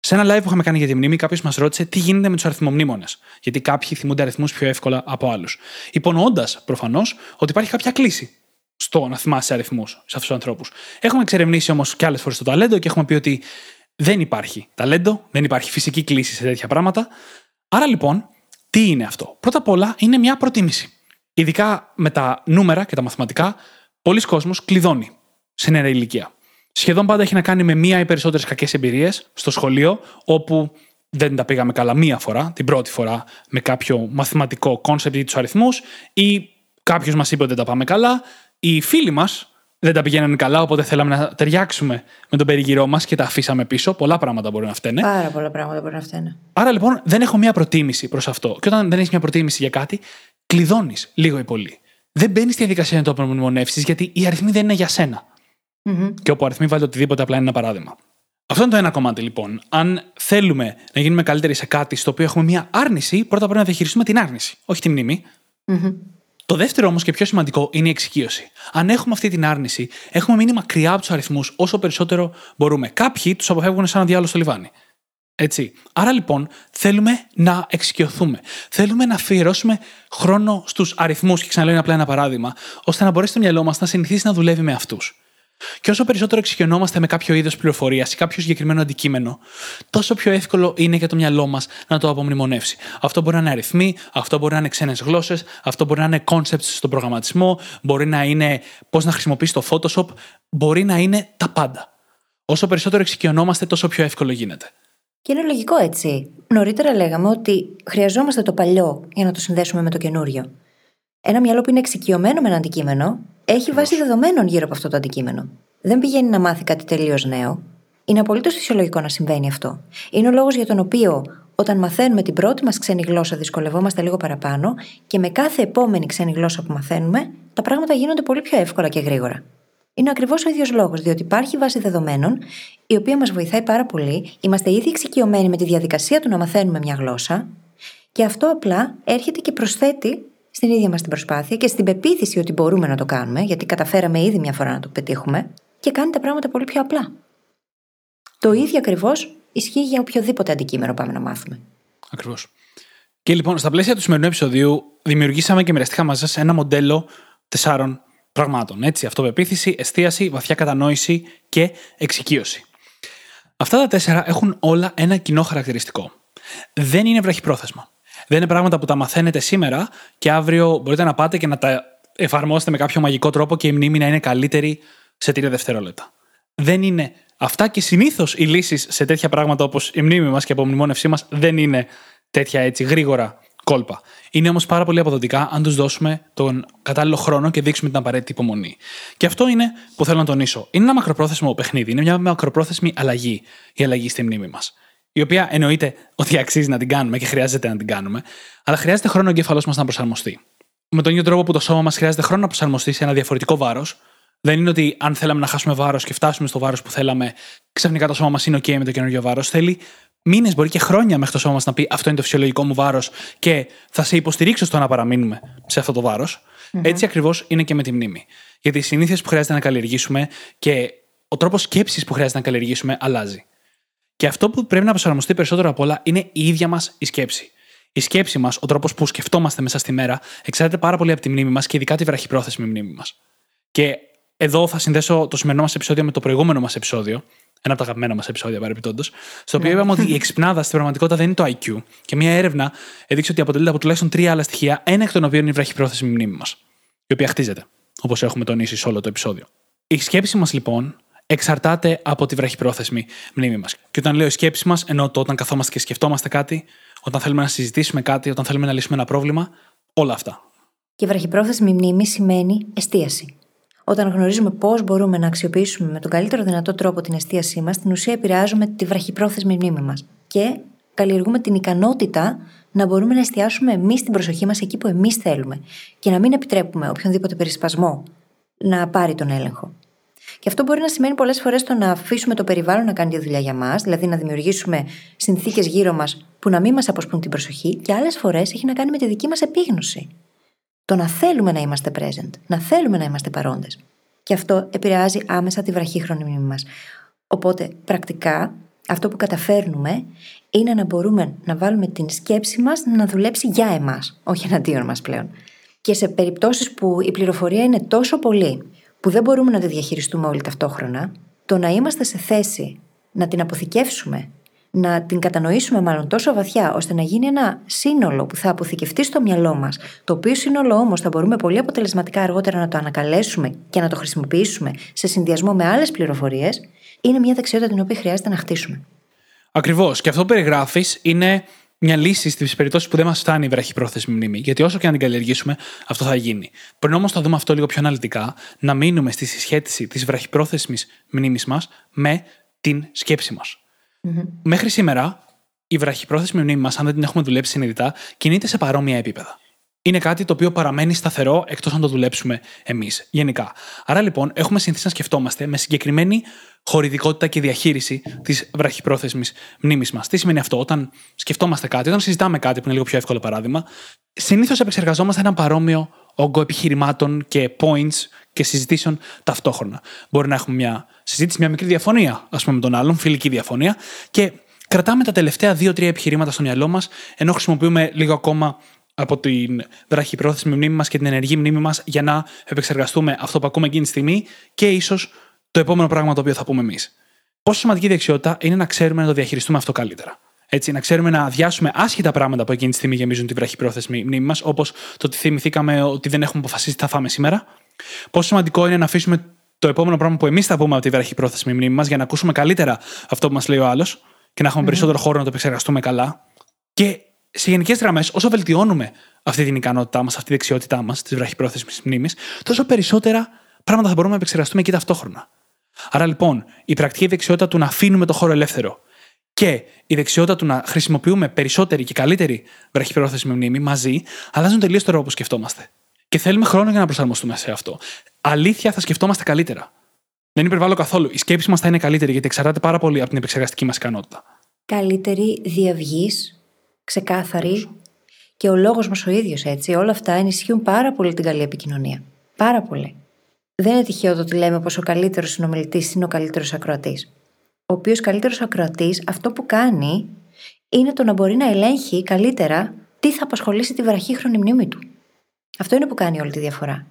Σε ένα live που είχαμε κάνει για τη μνήμη, κάποιος μας ρώτησε τι γίνεται με τους αριθμομνήμονες. Γιατί κάποιοι θυμούνται αριθμούς πιο εύκολα από άλλους. Υπονοώντας προφανώς ότι υπάρχει κάποια κλίση στο να θυμάσαι αριθμούς σε αυτούς τους ανθρώπους. Έχουμε εξερευνήσει όμως και άλλες φορές το ταλέντο και έχουμε πει ότι δεν υπάρχει ταλέντο, δεν υπάρχει φυσική κλίση σε τέτοια πράγματα. Άρα λοιπόν, τι είναι αυτό; Πρώτα απ' όλα είναι μια προτίμηση ειδικά με τα νούμερα και τα μαθηματικά, πολλοί κόσμος κλειδώνει σε νέα ηλικία. Σχεδόν πάντα έχει να κάνει με μία ή περισσότερες κακές εμπειρίες στο σχολείο, όπου δεν τα πήγαμε καλά μία φορά, την πρώτη φορά με κάποιο μαθηματικό concept ή τους αριθμούς, ή κάποιος μας είπε ότι δεν τα πάμε καλά, οι φίλοι μας δεν τα πηγαίνανε καλά, οπότε θέλαμε να ταιριάξουμε με τον περιγυρό μας και τα αφήσαμε πίσω. Πολλά πράγματα μπορεί να φταίνε. Πάρα πολλά πράγματα μπορεί να φταίνε. Άρα λοιπόν δεν έχω μία προτίμηση προς αυτό. Και όταν δεν έχεις μία προτίμηση για κάτι, κλειδώνεις λίγο ή πολύ. Δεν μπαίνει στη διαδικασία να το απομνημονεύσεις, γιατί οι αριθμοί δεν είναι για σένα. Mm-hmm. Και όπου αριθμοί βάλει οτιδήποτε, απλά είναι ένα παράδειγμα. Αυτό είναι το ένα κομμάτι λοιπόν. Αν θέλουμε να γίνουμε καλύτεροι σε κάτι στο οποίο έχουμε μία άρνηση, πρώτα πρέπει να διαχειριστούμε την άρνηση, όχι τη μνήμη. Mm-hmm. Το δεύτερο όμως και πιο σημαντικό είναι η εξοικείωση. Αν έχουμε αυτή την άρνηση, έχουμε μείνει μακριά από τους αριθμούς όσο περισσότερο μπορούμε. Κάποιοι τους αποφεύγουν σαν ένα διάλογο στο λιβάνι. Έτσι. Άρα λοιπόν θέλουμε να εξοικειωθούμε. Θέλουμε να αφιερώσουμε χρόνο στους αριθμούς, και ξαναλέω απλά ένα παράδειγμα, ώστε να μπορέσει το μυαλό μας να συνηθίσει να δουλεύει με αυτούς. Και όσο περισσότερο εξοικειωνόμαστε με κάποιο είδος πληροφορίας ή κάποιο συγκεκριμένο αντικείμενο, τόσο πιο εύκολο είναι για το μυαλό μας να το απομνημονεύσει. Αυτό μπορεί να είναι αριθμοί, αυτό μπορεί να είναι ξένες γλώσσες, αυτό μπορεί να είναι concepts στον προγραμματισμό, μπορεί να είναι πώς να χρησιμοποιήσει το Photoshop, μπορεί να είναι τα πάντα. Όσο περισσότερο εξοικειωνόμαστε, τόσο πιο εύκολο γίνεται. Και είναι λογικό έτσι. Νωρίτερα λέγαμε ότι χρειαζόμαστε το παλιό για να το συνδέσουμε με το καινούριο. Ένα μυαλό που είναι εξοικειωμένο με ένα αντικείμενο έχει βάση δεδομένων γύρω από αυτό το αντικείμενο. Δεν πηγαίνει να μάθει κάτι τελείως νέο. Είναι απολύτως φυσιολογικό να συμβαίνει αυτό. Είναι ο λόγος για τον οποίο όταν μαθαίνουμε την πρώτη μας ξένη γλώσσα δυσκολευόμαστε λίγο παραπάνω και με κάθε επόμενη ξένη γλώσσα που μαθαίνουμε τα πράγματα γίνονται πολύ πιο εύκολα και γρήγορα. Είναι ακριβώς ο ίδιος λόγος, διότι υπάρχει βάση δεδομένων, η οποία μας βοηθάει πάρα πολύ. Είμαστε ήδη εξοικειωμένοι με τη διαδικασία του να μαθαίνουμε μια γλώσσα, και αυτό απλά έρχεται και προσθέτει στην ίδια μας την προσπάθεια και στην πεποίθηση ότι μπορούμε να το κάνουμε, γιατί καταφέραμε ήδη μια φορά να το πετύχουμε, και κάνει τα πράγματα πολύ πιο απλά. Το ίδιο ακριβώς ισχύει για οποιοδήποτε αντικείμενο πάμε να μάθουμε. Ακριβώς. Και λοιπόν, στα πλαίσια του σημερινού επεισοδίου, δημιουργήσαμε και μοιραστήκαμε μαζί σας ένα μοντέλο τεσσάρων πραγμάτων. Έτσι, αυτοπεποίθηση, εστίαση, βαθιά κατανόηση και εξοικείωση. Αυτά τα τέσσερα έχουν όλα ένα κοινό χαρακτηριστικό. Δεν είναι βραχυπρόθεσμα. Δεν είναι πράγματα που τα μαθαίνετε σήμερα και αύριο μπορείτε να πάτε και να τα εφαρμόσετε με κάποιο μαγικό τρόπο και η μνήμη να είναι καλύτερη σε τρία δευτερόλεπτα. Δεν είναι αυτά και συνήθως οι λύσεις σε τέτοια πράγματα όπως η μνήμη μας και η απομνημόνευσή μας δεν είναι τέτοια έτσι γρήγορα κόλπα. Είναι όμως πάρα πολύ αποδοτικά αν τους δώσουμε τον κατάλληλο χρόνο και δείξουμε την απαραίτητη υπομονή. Και αυτό είναι που θέλω να τονίσω. Είναι ένα μακροπρόθεσμο παιχνίδι. Είναι μια μακροπρόθεσμη αλλαγή η αλλαγή στη μνήμη μας. Η οποία εννοείται ότι αξίζει να την κάνουμε και χρειάζεται να την κάνουμε, αλλά χρειάζεται χρόνο ο εγκέφαλός μας να προσαρμοστεί. Με τον ίδιο τρόπο που το σώμα μας χρειάζεται χρόνο να προσαρμοστεί σε ένα διαφορετικό βάρος, δεν είναι ότι αν θέλαμε να χάσουμε βάρος και φτάσουμε στο βάρος που θέλαμε, ξαφνικά το σώμα μας είναι OK με το καινούργιο βάρος. Θέλει μήνες, μπορεί και χρόνια μέχρι το σώμα μας να πει Αυτό είναι το φυσιολογικό μου βάρος και θα σε υποστηρίξω στο να παραμείνουμε σε αυτό το βαρο Έτσι ακριβώς είναι και με τη μνήμη. Γιατί οι συνήθειες που χρειάζεται να καλλιεργήσουμε και ο τρόπος σκέψης που χρειάζεται να καλλιεργήσουμε αλλάζει. Και αυτό που πρέπει να προσαρμοστεί περισσότερο απ' όλα είναι η ίδια μας η σκέψη. Η σκέψη μας, ο τρόπος που σκεφτόμαστε μέσα στη μέρα, εξαρτάται πάρα πολύ από τη μνήμη μας και ειδικά τη βραχυπρόθεσμη μνήμη μας. Και εδώ θα συνδέσω το σημερινό μας επεισόδιο με το προηγούμενο μας επεισόδιο, ένα από τα αγαπημένα μας επεισόδια παρεμπιπτόντως, στο οποίο Ναι. είπαμε ότι η εξυπνάδα στην πραγματικότητα δεν είναι το IQ. Και μια έρευνα έδειξε ότι αποτελείται από τουλάχιστον τρία άλλα στοιχεία, ένα εκ των οποίων είναι η βραχυπρόθεσμη μνήμη μας, η οποία χτίζεται, όπως έχουμε τονίσει σε όλο το επεισόδιο. Η σκέψη μας λοιπόν εξαρτάται από τη βραχυπρόθεσμη μνήμη μας. Και όταν λέω η σκέψη μας, εννοώ το όταν καθόμαστε και σκεφτόμαστε κάτι, όταν θέλουμε να συζητήσουμε κάτι, όταν θέλουμε να λύσουμε ένα πρόβλημα, όλα αυτά. Και βραχυπρόθεσμη μνήμη σημαίνει εστίαση. Όταν γνωρίζουμε πώς μπορούμε να αξιοποιήσουμε με τον καλύτερο δυνατό τρόπο την εστίασή μας, στην ουσία επηρεάζουμε τη βραχυπρόθεσμη μνήμη μας. Και καλλιεργούμε την ικανότητα να μπορούμε να εστιάσουμε εμείς την προσοχή μας εκεί που εμείς θέλουμε. Και να μην επιτρέπουμε οποιονδήποτε περισπασμό να πάρει τον έλεγχο. Και αυτό μπορεί να σημαίνει πολλές φορές το να αφήσουμε το περιβάλλον να κάνει τη δουλειά για μας, δηλαδή να δημιουργήσουμε συνθήκες γύρω μας που να μην μας αποσπούν την προσοχή, και άλλες φορές έχει να κάνει με τη δική μας επίγνωση. Το να θέλουμε να είμαστε present, να θέλουμε να είμαστε παρόντες. Και αυτό επηρεάζει άμεσα τη βραχύχρονη μνήμη μας. Οπότε, πρακτικά, αυτό που καταφέρνουμε είναι να μπορούμε να βάλουμε την σκέψη μας να δουλέψει για εμάς, όχι εναντίον μας πλέον. Και σε περιπτώσεις που η πληροφορία είναι τόσο πολύ που δεν μπορούμε να τη διαχειριστούμε όλοι ταυτόχρονα, το να είμαστε σε θέση να την αποθηκεύσουμε, να την κατανοήσουμε μάλλον τόσο βαθιά, ώστε να γίνει ένα σύνολο που θα αποθηκευτεί στο μυαλό μας, το οποίο σύνολο όμως θα μπορούμε πολύ αποτελεσματικά αργότερα να το ανακαλέσουμε και να το χρησιμοποιήσουμε σε συνδυασμό με άλλες πληροφορίες, είναι μια δεξιότητα την οποία χρειάζεται να χτίσουμε. Ακριβώς. Και αυτό που περιγράφεις είναι μια λύση στις περιπτώσεις που δεν μας φτάνει η βραχυπρόθεσμη μνήμη. Γιατί όσο και αν την καλλιεργήσουμε, αυτό θα γίνει. Πριν όμως το δούμε αυτό λίγο πιο αναλυτικά, να μείνουμε στη συσχέτιση της βραχυπρόθεσμης μνήμης μας με την σκέψη μας. Mm-hmm. Μέχρι σήμερα, η βραχυπρόθεσμη μνήμη μα, αν δεν την έχουμε δουλέψει συνειδητά, κινείται σε παρόμοια επίπεδα. Είναι κάτι το οποίο παραμένει σταθερό εκτός αν το δουλέψουμε εμείς, γενικά. Άρα λοιπόν, έχουμε συνηθίσει να σκεφτόμαστε με συγκεκριμένη χωρητικότητα και διαχείριση της βραχυπρόθεσμης μνήμης μας. Τι σημαίνει αυτό, όταν σκεφτόμαστε κάτι, όταν συζητάμε κάτι, που είναι λίγο πιο εύκολο παράδειγμα, συνήθως επεξεργαζόμαστε ένα παρόμοιο όγκο επιχειρημάτων και points και συζητήσεων ταυτόχρονα. Μπορεί να έχουμε μια συζήτηση, μια μικρή διαφωνία, ας πούμε, με τον άλλον, φιλική διαφωνία, και κρατάμε τα τελευταία δύο-τρία επιχειρήματα στο μυαλό μας, ενώ χρησιμοποιούμε λίγο ακόμα από την βραχυπρόθεσμη μνήμη μας και την ενεργή μνήμη μας για να επεξεργαστούμε αυτό που ακούμε εκείνη τη στιγμή και ίσως το επόμενο πράγμα το οποίο θα πούμε εμείς. Πόσο σημαντική δεξιότητα είναι να ξέρουμε να το διαχειριστούμε αυτό καλύτερα. Έτσι, να ξέρουμε να αδειάσουμε άσχητα πράγματα που εκείνη τη στιγμή γεμίζουν τη βραχυπρόθεσμη μνήμη μας, όπως το ότι θυμηθήκαμε ότι δεν έχουμε αποφασίσει τι θα φάμε σήμερα. Πόσο σημαντικό είναι να αφήσουμε το επόμενο πράγμα που εμείς θα πούμε από τη βραχυπρόθεσμη μνήμη μας για να ακούσουμε καλύτερα αυτό που μας λέει ο άλλος και να έχουμε περισσότερο χώρο να το επεξεργαστούμε καλά. Και σε γενικές γραμμές, όσο βελτιώνουμε αυτή την ικανότητά μας, αυτή τη δεξιότητά μας, της βραχυπρόθεσμης μνήμης, τόσο περισσότερα πράγματα θα μπορούμε να επεξεργαστούμε εκεί ταυτόχρονα. Άρα λοιπόν, η πρακτική δεξιότητα του να αφήνουμε το χώρο ελεύθερο και η δεξιότητα του να χρησιμοποιούμε περισσότερη και καλύτερη βραχυπρόθεσμη μνήμη μαζί αλλάζουν τελείως τον τρόπο που σκεφτόμαστε. Και θέλουμε χρόνο για να προσαρμοστούμε σε αυτό. Αλήθεια, θα σκεφτόμαστε καλύτερα. Δεν υπερβάλλω καθόλου. Η σκέψη μας θα είναι καλύτερη γιατί εξαρτάται πάρα πολύ από την επεξεργαστική μας ικανότητα. Καλύτερη διαυγής, ξεκάθαρη και ο λόγος μας ο ίδιος έτσι. Όλα αυτά ενισχύουν πάρα πολύ την καλή επικοινωνία. Πάρα πολύ. Δεν είναι τυχαίο το ότι λέμε πως ο καλύτερος συνομιλητής είναι ο καλύτερος ακροατής. Ο οποίος καλύτερος ακροατής αυτό που κάνει είναι το να μπορεί να ελέγχει καλύτερα τι θα απασχολήσει τη βραχύχρονη μνήμη του. Αυτό είναι που κάνει όλη τη διαφορά.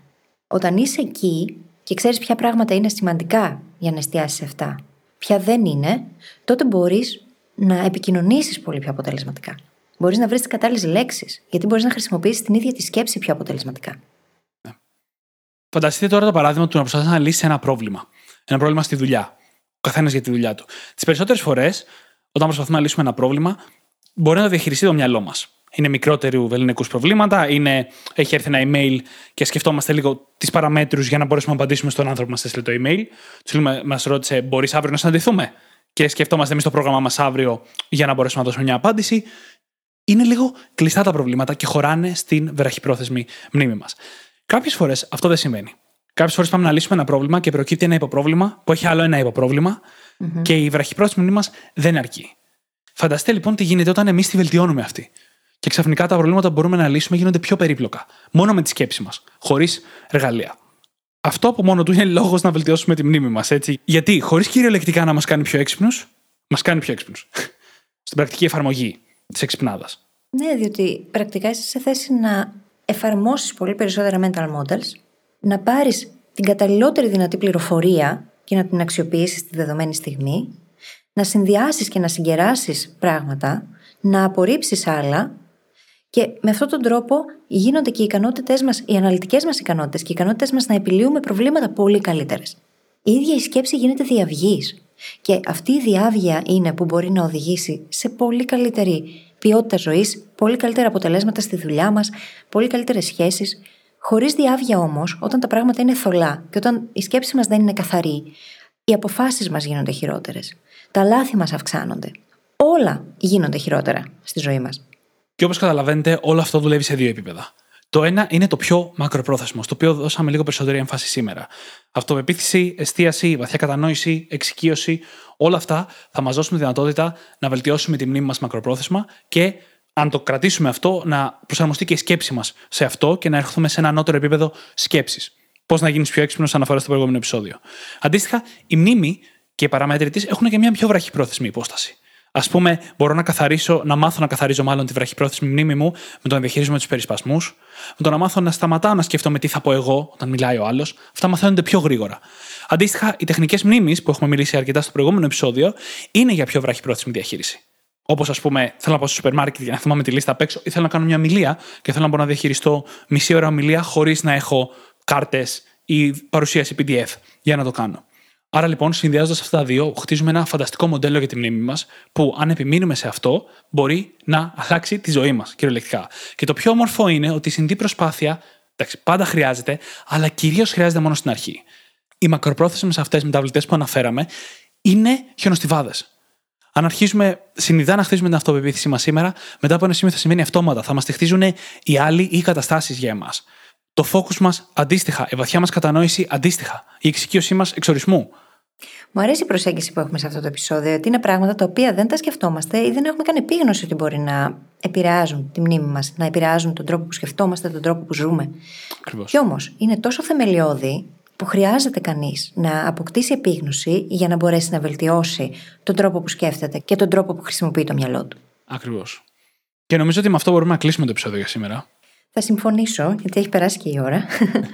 Όταν είσαι εκεί και ξέρεις ποια πράγματα είναι σημαντικά για να εστιάσεις σε αυτά, ποια δεν είναι, τότε μπορείς να επικοινωνήσεις πολύ πιο αποτελεσματικά. Μπορείς να βρεις τις κατάλληλες λέξεις, γιατί μπορείς να χρησιμοποιήσεις την ίδια τη σκέψη πιο αποτελεσματικά. Φανταστείτε τώρα το παράδειγμα του να προσπαθεί να λύσεις ένα πρόβλημα. Ένα πρόβλημα στη δουλειά. Ο καθένας για τη δουλειά του. Τις περισσότερες φορές, όταν προσπαθούμε να λύσουμε ένα πρόβλημα, μπορεί να το διαχειριστεί το μυαλό μας. Είναι μικρότερου ελληνικού προβλήματα, είναι, έχει έρθει ένα email και σκεφτόμαστε λίγο τις παραμέτρους για να μπορέσουμε να απαντήσουμε στον άνθρωπο που μας έστειλε το email. Του λέμε, μας ρώτησε, μπορείς αύριο να συναντηθούμε; Και σκεφτόμαστε εμείς το πρόγραμμά μας αύριο για να μπορέσουμε να δώσουμε μια απάντηση. Είναι λίγο κλειστά τα προβλήματα και χωράνε στην βραχυπρόθεσμη μνήμη μας. Κάποιες φορές αυτό δεν συμβαίνει. Κάποιες φορές πάμε να λύσουμε ένα πρόβλημα και προκύπτει ένα υποπρόβλημα που έχει άλλο ένα υποπρόβλημα mm-hmm. και η βραχυπρόθεσμη μνήμη μας δεν αρκεί. Φανταστείτε λοιπόν τι γίνεται όταν εμείς τη βελτιώνουμε αυτή. Και ξαφνικά τα προβλήματα που μπορούμε να λύσουμε γίνονται πιο περίπλοκα. Μόνο με τη σκέψη μας, χωρίς εργαλεία. Αυτό από μόνο του είναι λόγος να βελτιώσουμε τη μνήμη μας, έτσι. Γιατί; Χωρίς κυριολεκτικά να μας κάνει πιο έξυπνους, μας κάνει πιο έξυπνους. Στην πρακτική εφαρμογή της εξυπνάδας. Ναι, διότι πρακτικά είσαι σε θέση να εφαρμόσεις πολύ περισσότερα mental models, να πάρεις την καταλληλότερη δυνατή πληροφορία και να την αξιοποιήσεις στη δεδομένη στιγμή, να συνδυάσεις και να συγκεράσεις πράγματα, να απορρίψεις άλλα και με αυτόν τον τρόπο γίνονται και οι ικανότητές μας, οι αναλυτικές μας ικανότητες και οι ικανότητε μας να επιλύουμε προβλήματα πολύ καλύτερες. Η ίδια η σκέψη γίνεται διαυγής. Και αυτή η διάβγεια είναι που μπορεί να οδηγήσει σε πολύ καλύτερη ποιότητα ζωής, πολύ καλύτερα αποτελέσματα στη δουλειά μας, πολύ καλύτερες σχέσεις. Χωρίς διάβγεια όμως, όταν τα πράγματα είναι θολά και όταν η σκέψη μας δεν είναι καθαρή, οι αποφάσεις μας γίνονται χειρότερες. Τα λάθη μας αυξάνονται. Όλα γίνονται χειρότερα στη ζωή μας. Και όπως καταλαβαίνετε, όλο αυτό δουλεύει σε δύο επίπεδα. Το ένα είναι το πιο μακροπρόθεσμο, στο οποίο δώσαμε λίγο περισσότερη έμφαση σήμερα. Αυτοπεποίθηση, εστίαση, βαθιά κατανόηση, εξοικείωση, όλα αυτά θα μας δώσουν τη δυνατότητα να βελτιώσουμε τη μνήμη μας μακροπρόθεσμα και αν το κρατήσουμε αυτό, να προσαρμοστεί και η σκέψη μας σε αυτό και να έρθουμε σε ένα ανώτερο επίπεδο σκέψης. Πώς να γίνεις πιο έξυπνος, αναφορά στο προηγούμενο επεισόδιο. Αντίστοιχα, η μνήμη και οι παράμετροι της έχουν και μια πιο βραχυπρόθεσμη υπόσταση. Α πούμε, μπορώ να καθαρίσω, να μάθω να καθαρίζω μάλλον τη βραχυπρόθεσμη μνήμη μου με το να διαχειρίζομαι τους περισπασμούς, με το να μάθω να σταματάω να σκέφτομαι τι θα πω εγώ όταν μιλάει ο άλλος. Αυτά μαθαίνονται πιο γρήγορα. Αντίστοιχα, οι τεχνικές μνήμης που έχουμε μιλήσει αρκετά στο προηγούμενο επεισόδιο είναι για πιο βραχυπρόθεσμη διαχείριση. Όπως, ας πούμε, θέλω να πάω στο σούπερ μάρκετ για να θυμάμαι τη λίστα απ' έξω, ή θέλω να κάνω μια ομιλία και θέλω να μπορώ να διαχειριστώ μισή ώρα ομιλία χωρίς να έχω κάρτες ή παρουσίαση PDF για να το κάνω. Άρα λοιπόν, συνδυάζοντας αυτά τα δύο, χτίζουμε ένα φανταστικό μοντέλο για τη μνήμη μας, που αν επιμείνουμε σε αυτό, μπορεί να αλλάξει τη ζωή μας, κυριολεκτικά. Και το πιο όμορφο είναι ότι η συνδύ προσπάθεια, εντάξει, πάντα χρειάζεται, αλλά κυρίως χρειάζεται μόνο στην αρχή. Οι μακροπρόθεσμες αυτές μεταβλητές που αναφέραμε είναι χιονοστιβάδες. Αν αρχίσουμε συνειδητά να χτίζουμε την αυτοπεποίθησή μας σήμερα, μετά από ένα σημείο θα σημαίνει αυτόματα. Θα μας τη χτίζουν οι άλλοι ή οι καταστάσεις για εμάς. Το focus μας αντίστοιχα, η βαθιά μας κατανόηση αντίστοιχα, η εξοικείωσή μας εξορισμού. Μου αρέσει η προσέγγιση που έχουμε σε αυτό το επεισόδιο, ότι είναι πράγματα τα οποία δεν τα σκεφτόμαστε ή δεν έχουμε καν επίγνωση ότι μπορεί να επηρεάζουν τη μνήμη μας, να επηρεάζουν τον τρόπο που σκεφτόμαστε, τον τρόπο που ζούμε. Ακριβώς. Κι όμως είναι τόσο θεμελιώδη που χρειάζεται κανείς να αποκτήσει επίγνωση για να μπορέσει να βελτιώσει τον τρόπο που σκέφτεται και τον τρόπο που χρησιμοποιεί το μυαλό του. Ακριβώς. Και νομίζω ότι με αυτό μπορούμε να κλείσουμε το επεισόδιο για σήμερα. Θα συμφωνήσω, γιατί έχει περάσει και η ώρα.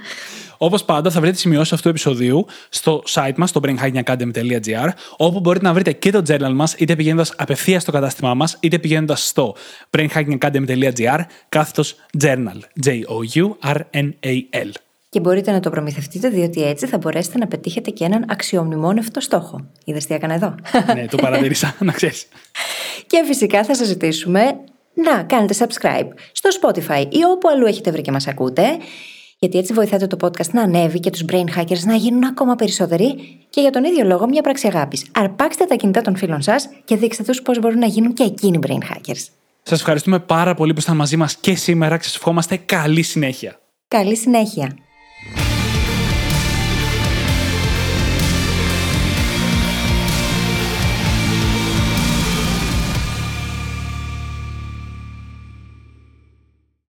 Όπως πάντα, θα βρείτε σημειώσεις αυτού του επεισοδίου στο site μας, στο brainhackingacademy.gr, όπου μπορείτε να βρείτε και το journal μας, είτε πηγαίνοντας απευθείας στο κατάστημά μας, είτε πηγαίνοντας στο brainhackingacademy.gr, κάθετος journal. J-O-U-R-N-A-L. Και μπορείτε να το προμηθευτείτε, διότι έτσι θα μπορέσετε να πετύχετε και έναν αξιομνημόνευτο στόχο. Είδες τι έκανα εδώ; ναι, το παρατήρησα, να ξέρεις. Και φυσικά θα σας ζητήσουμε να κάνετε subscribe στο Spotify ή όπου αλλού έχετε βρει και μας ακούτε. Γιατί έτσι βοηθάτε το podcast να ανέβει και τους brain hackers να γίνουν ακόμα περισσότεροι. Και για τον ίδιο λόγο, μια πράξη αγάπης. Αρπάξτε τα κινητά των φίλων σας και δείξτε τους πώς μπορούν να γίνουν και εκείνοι brain hackers. Σας ευχαριστούμε πάρα πολύ που ήσασταν μαζί μας και σήμερα και σας ευχόμαστε καλή συνέχεια. Καλή συνέχεια. Yeah.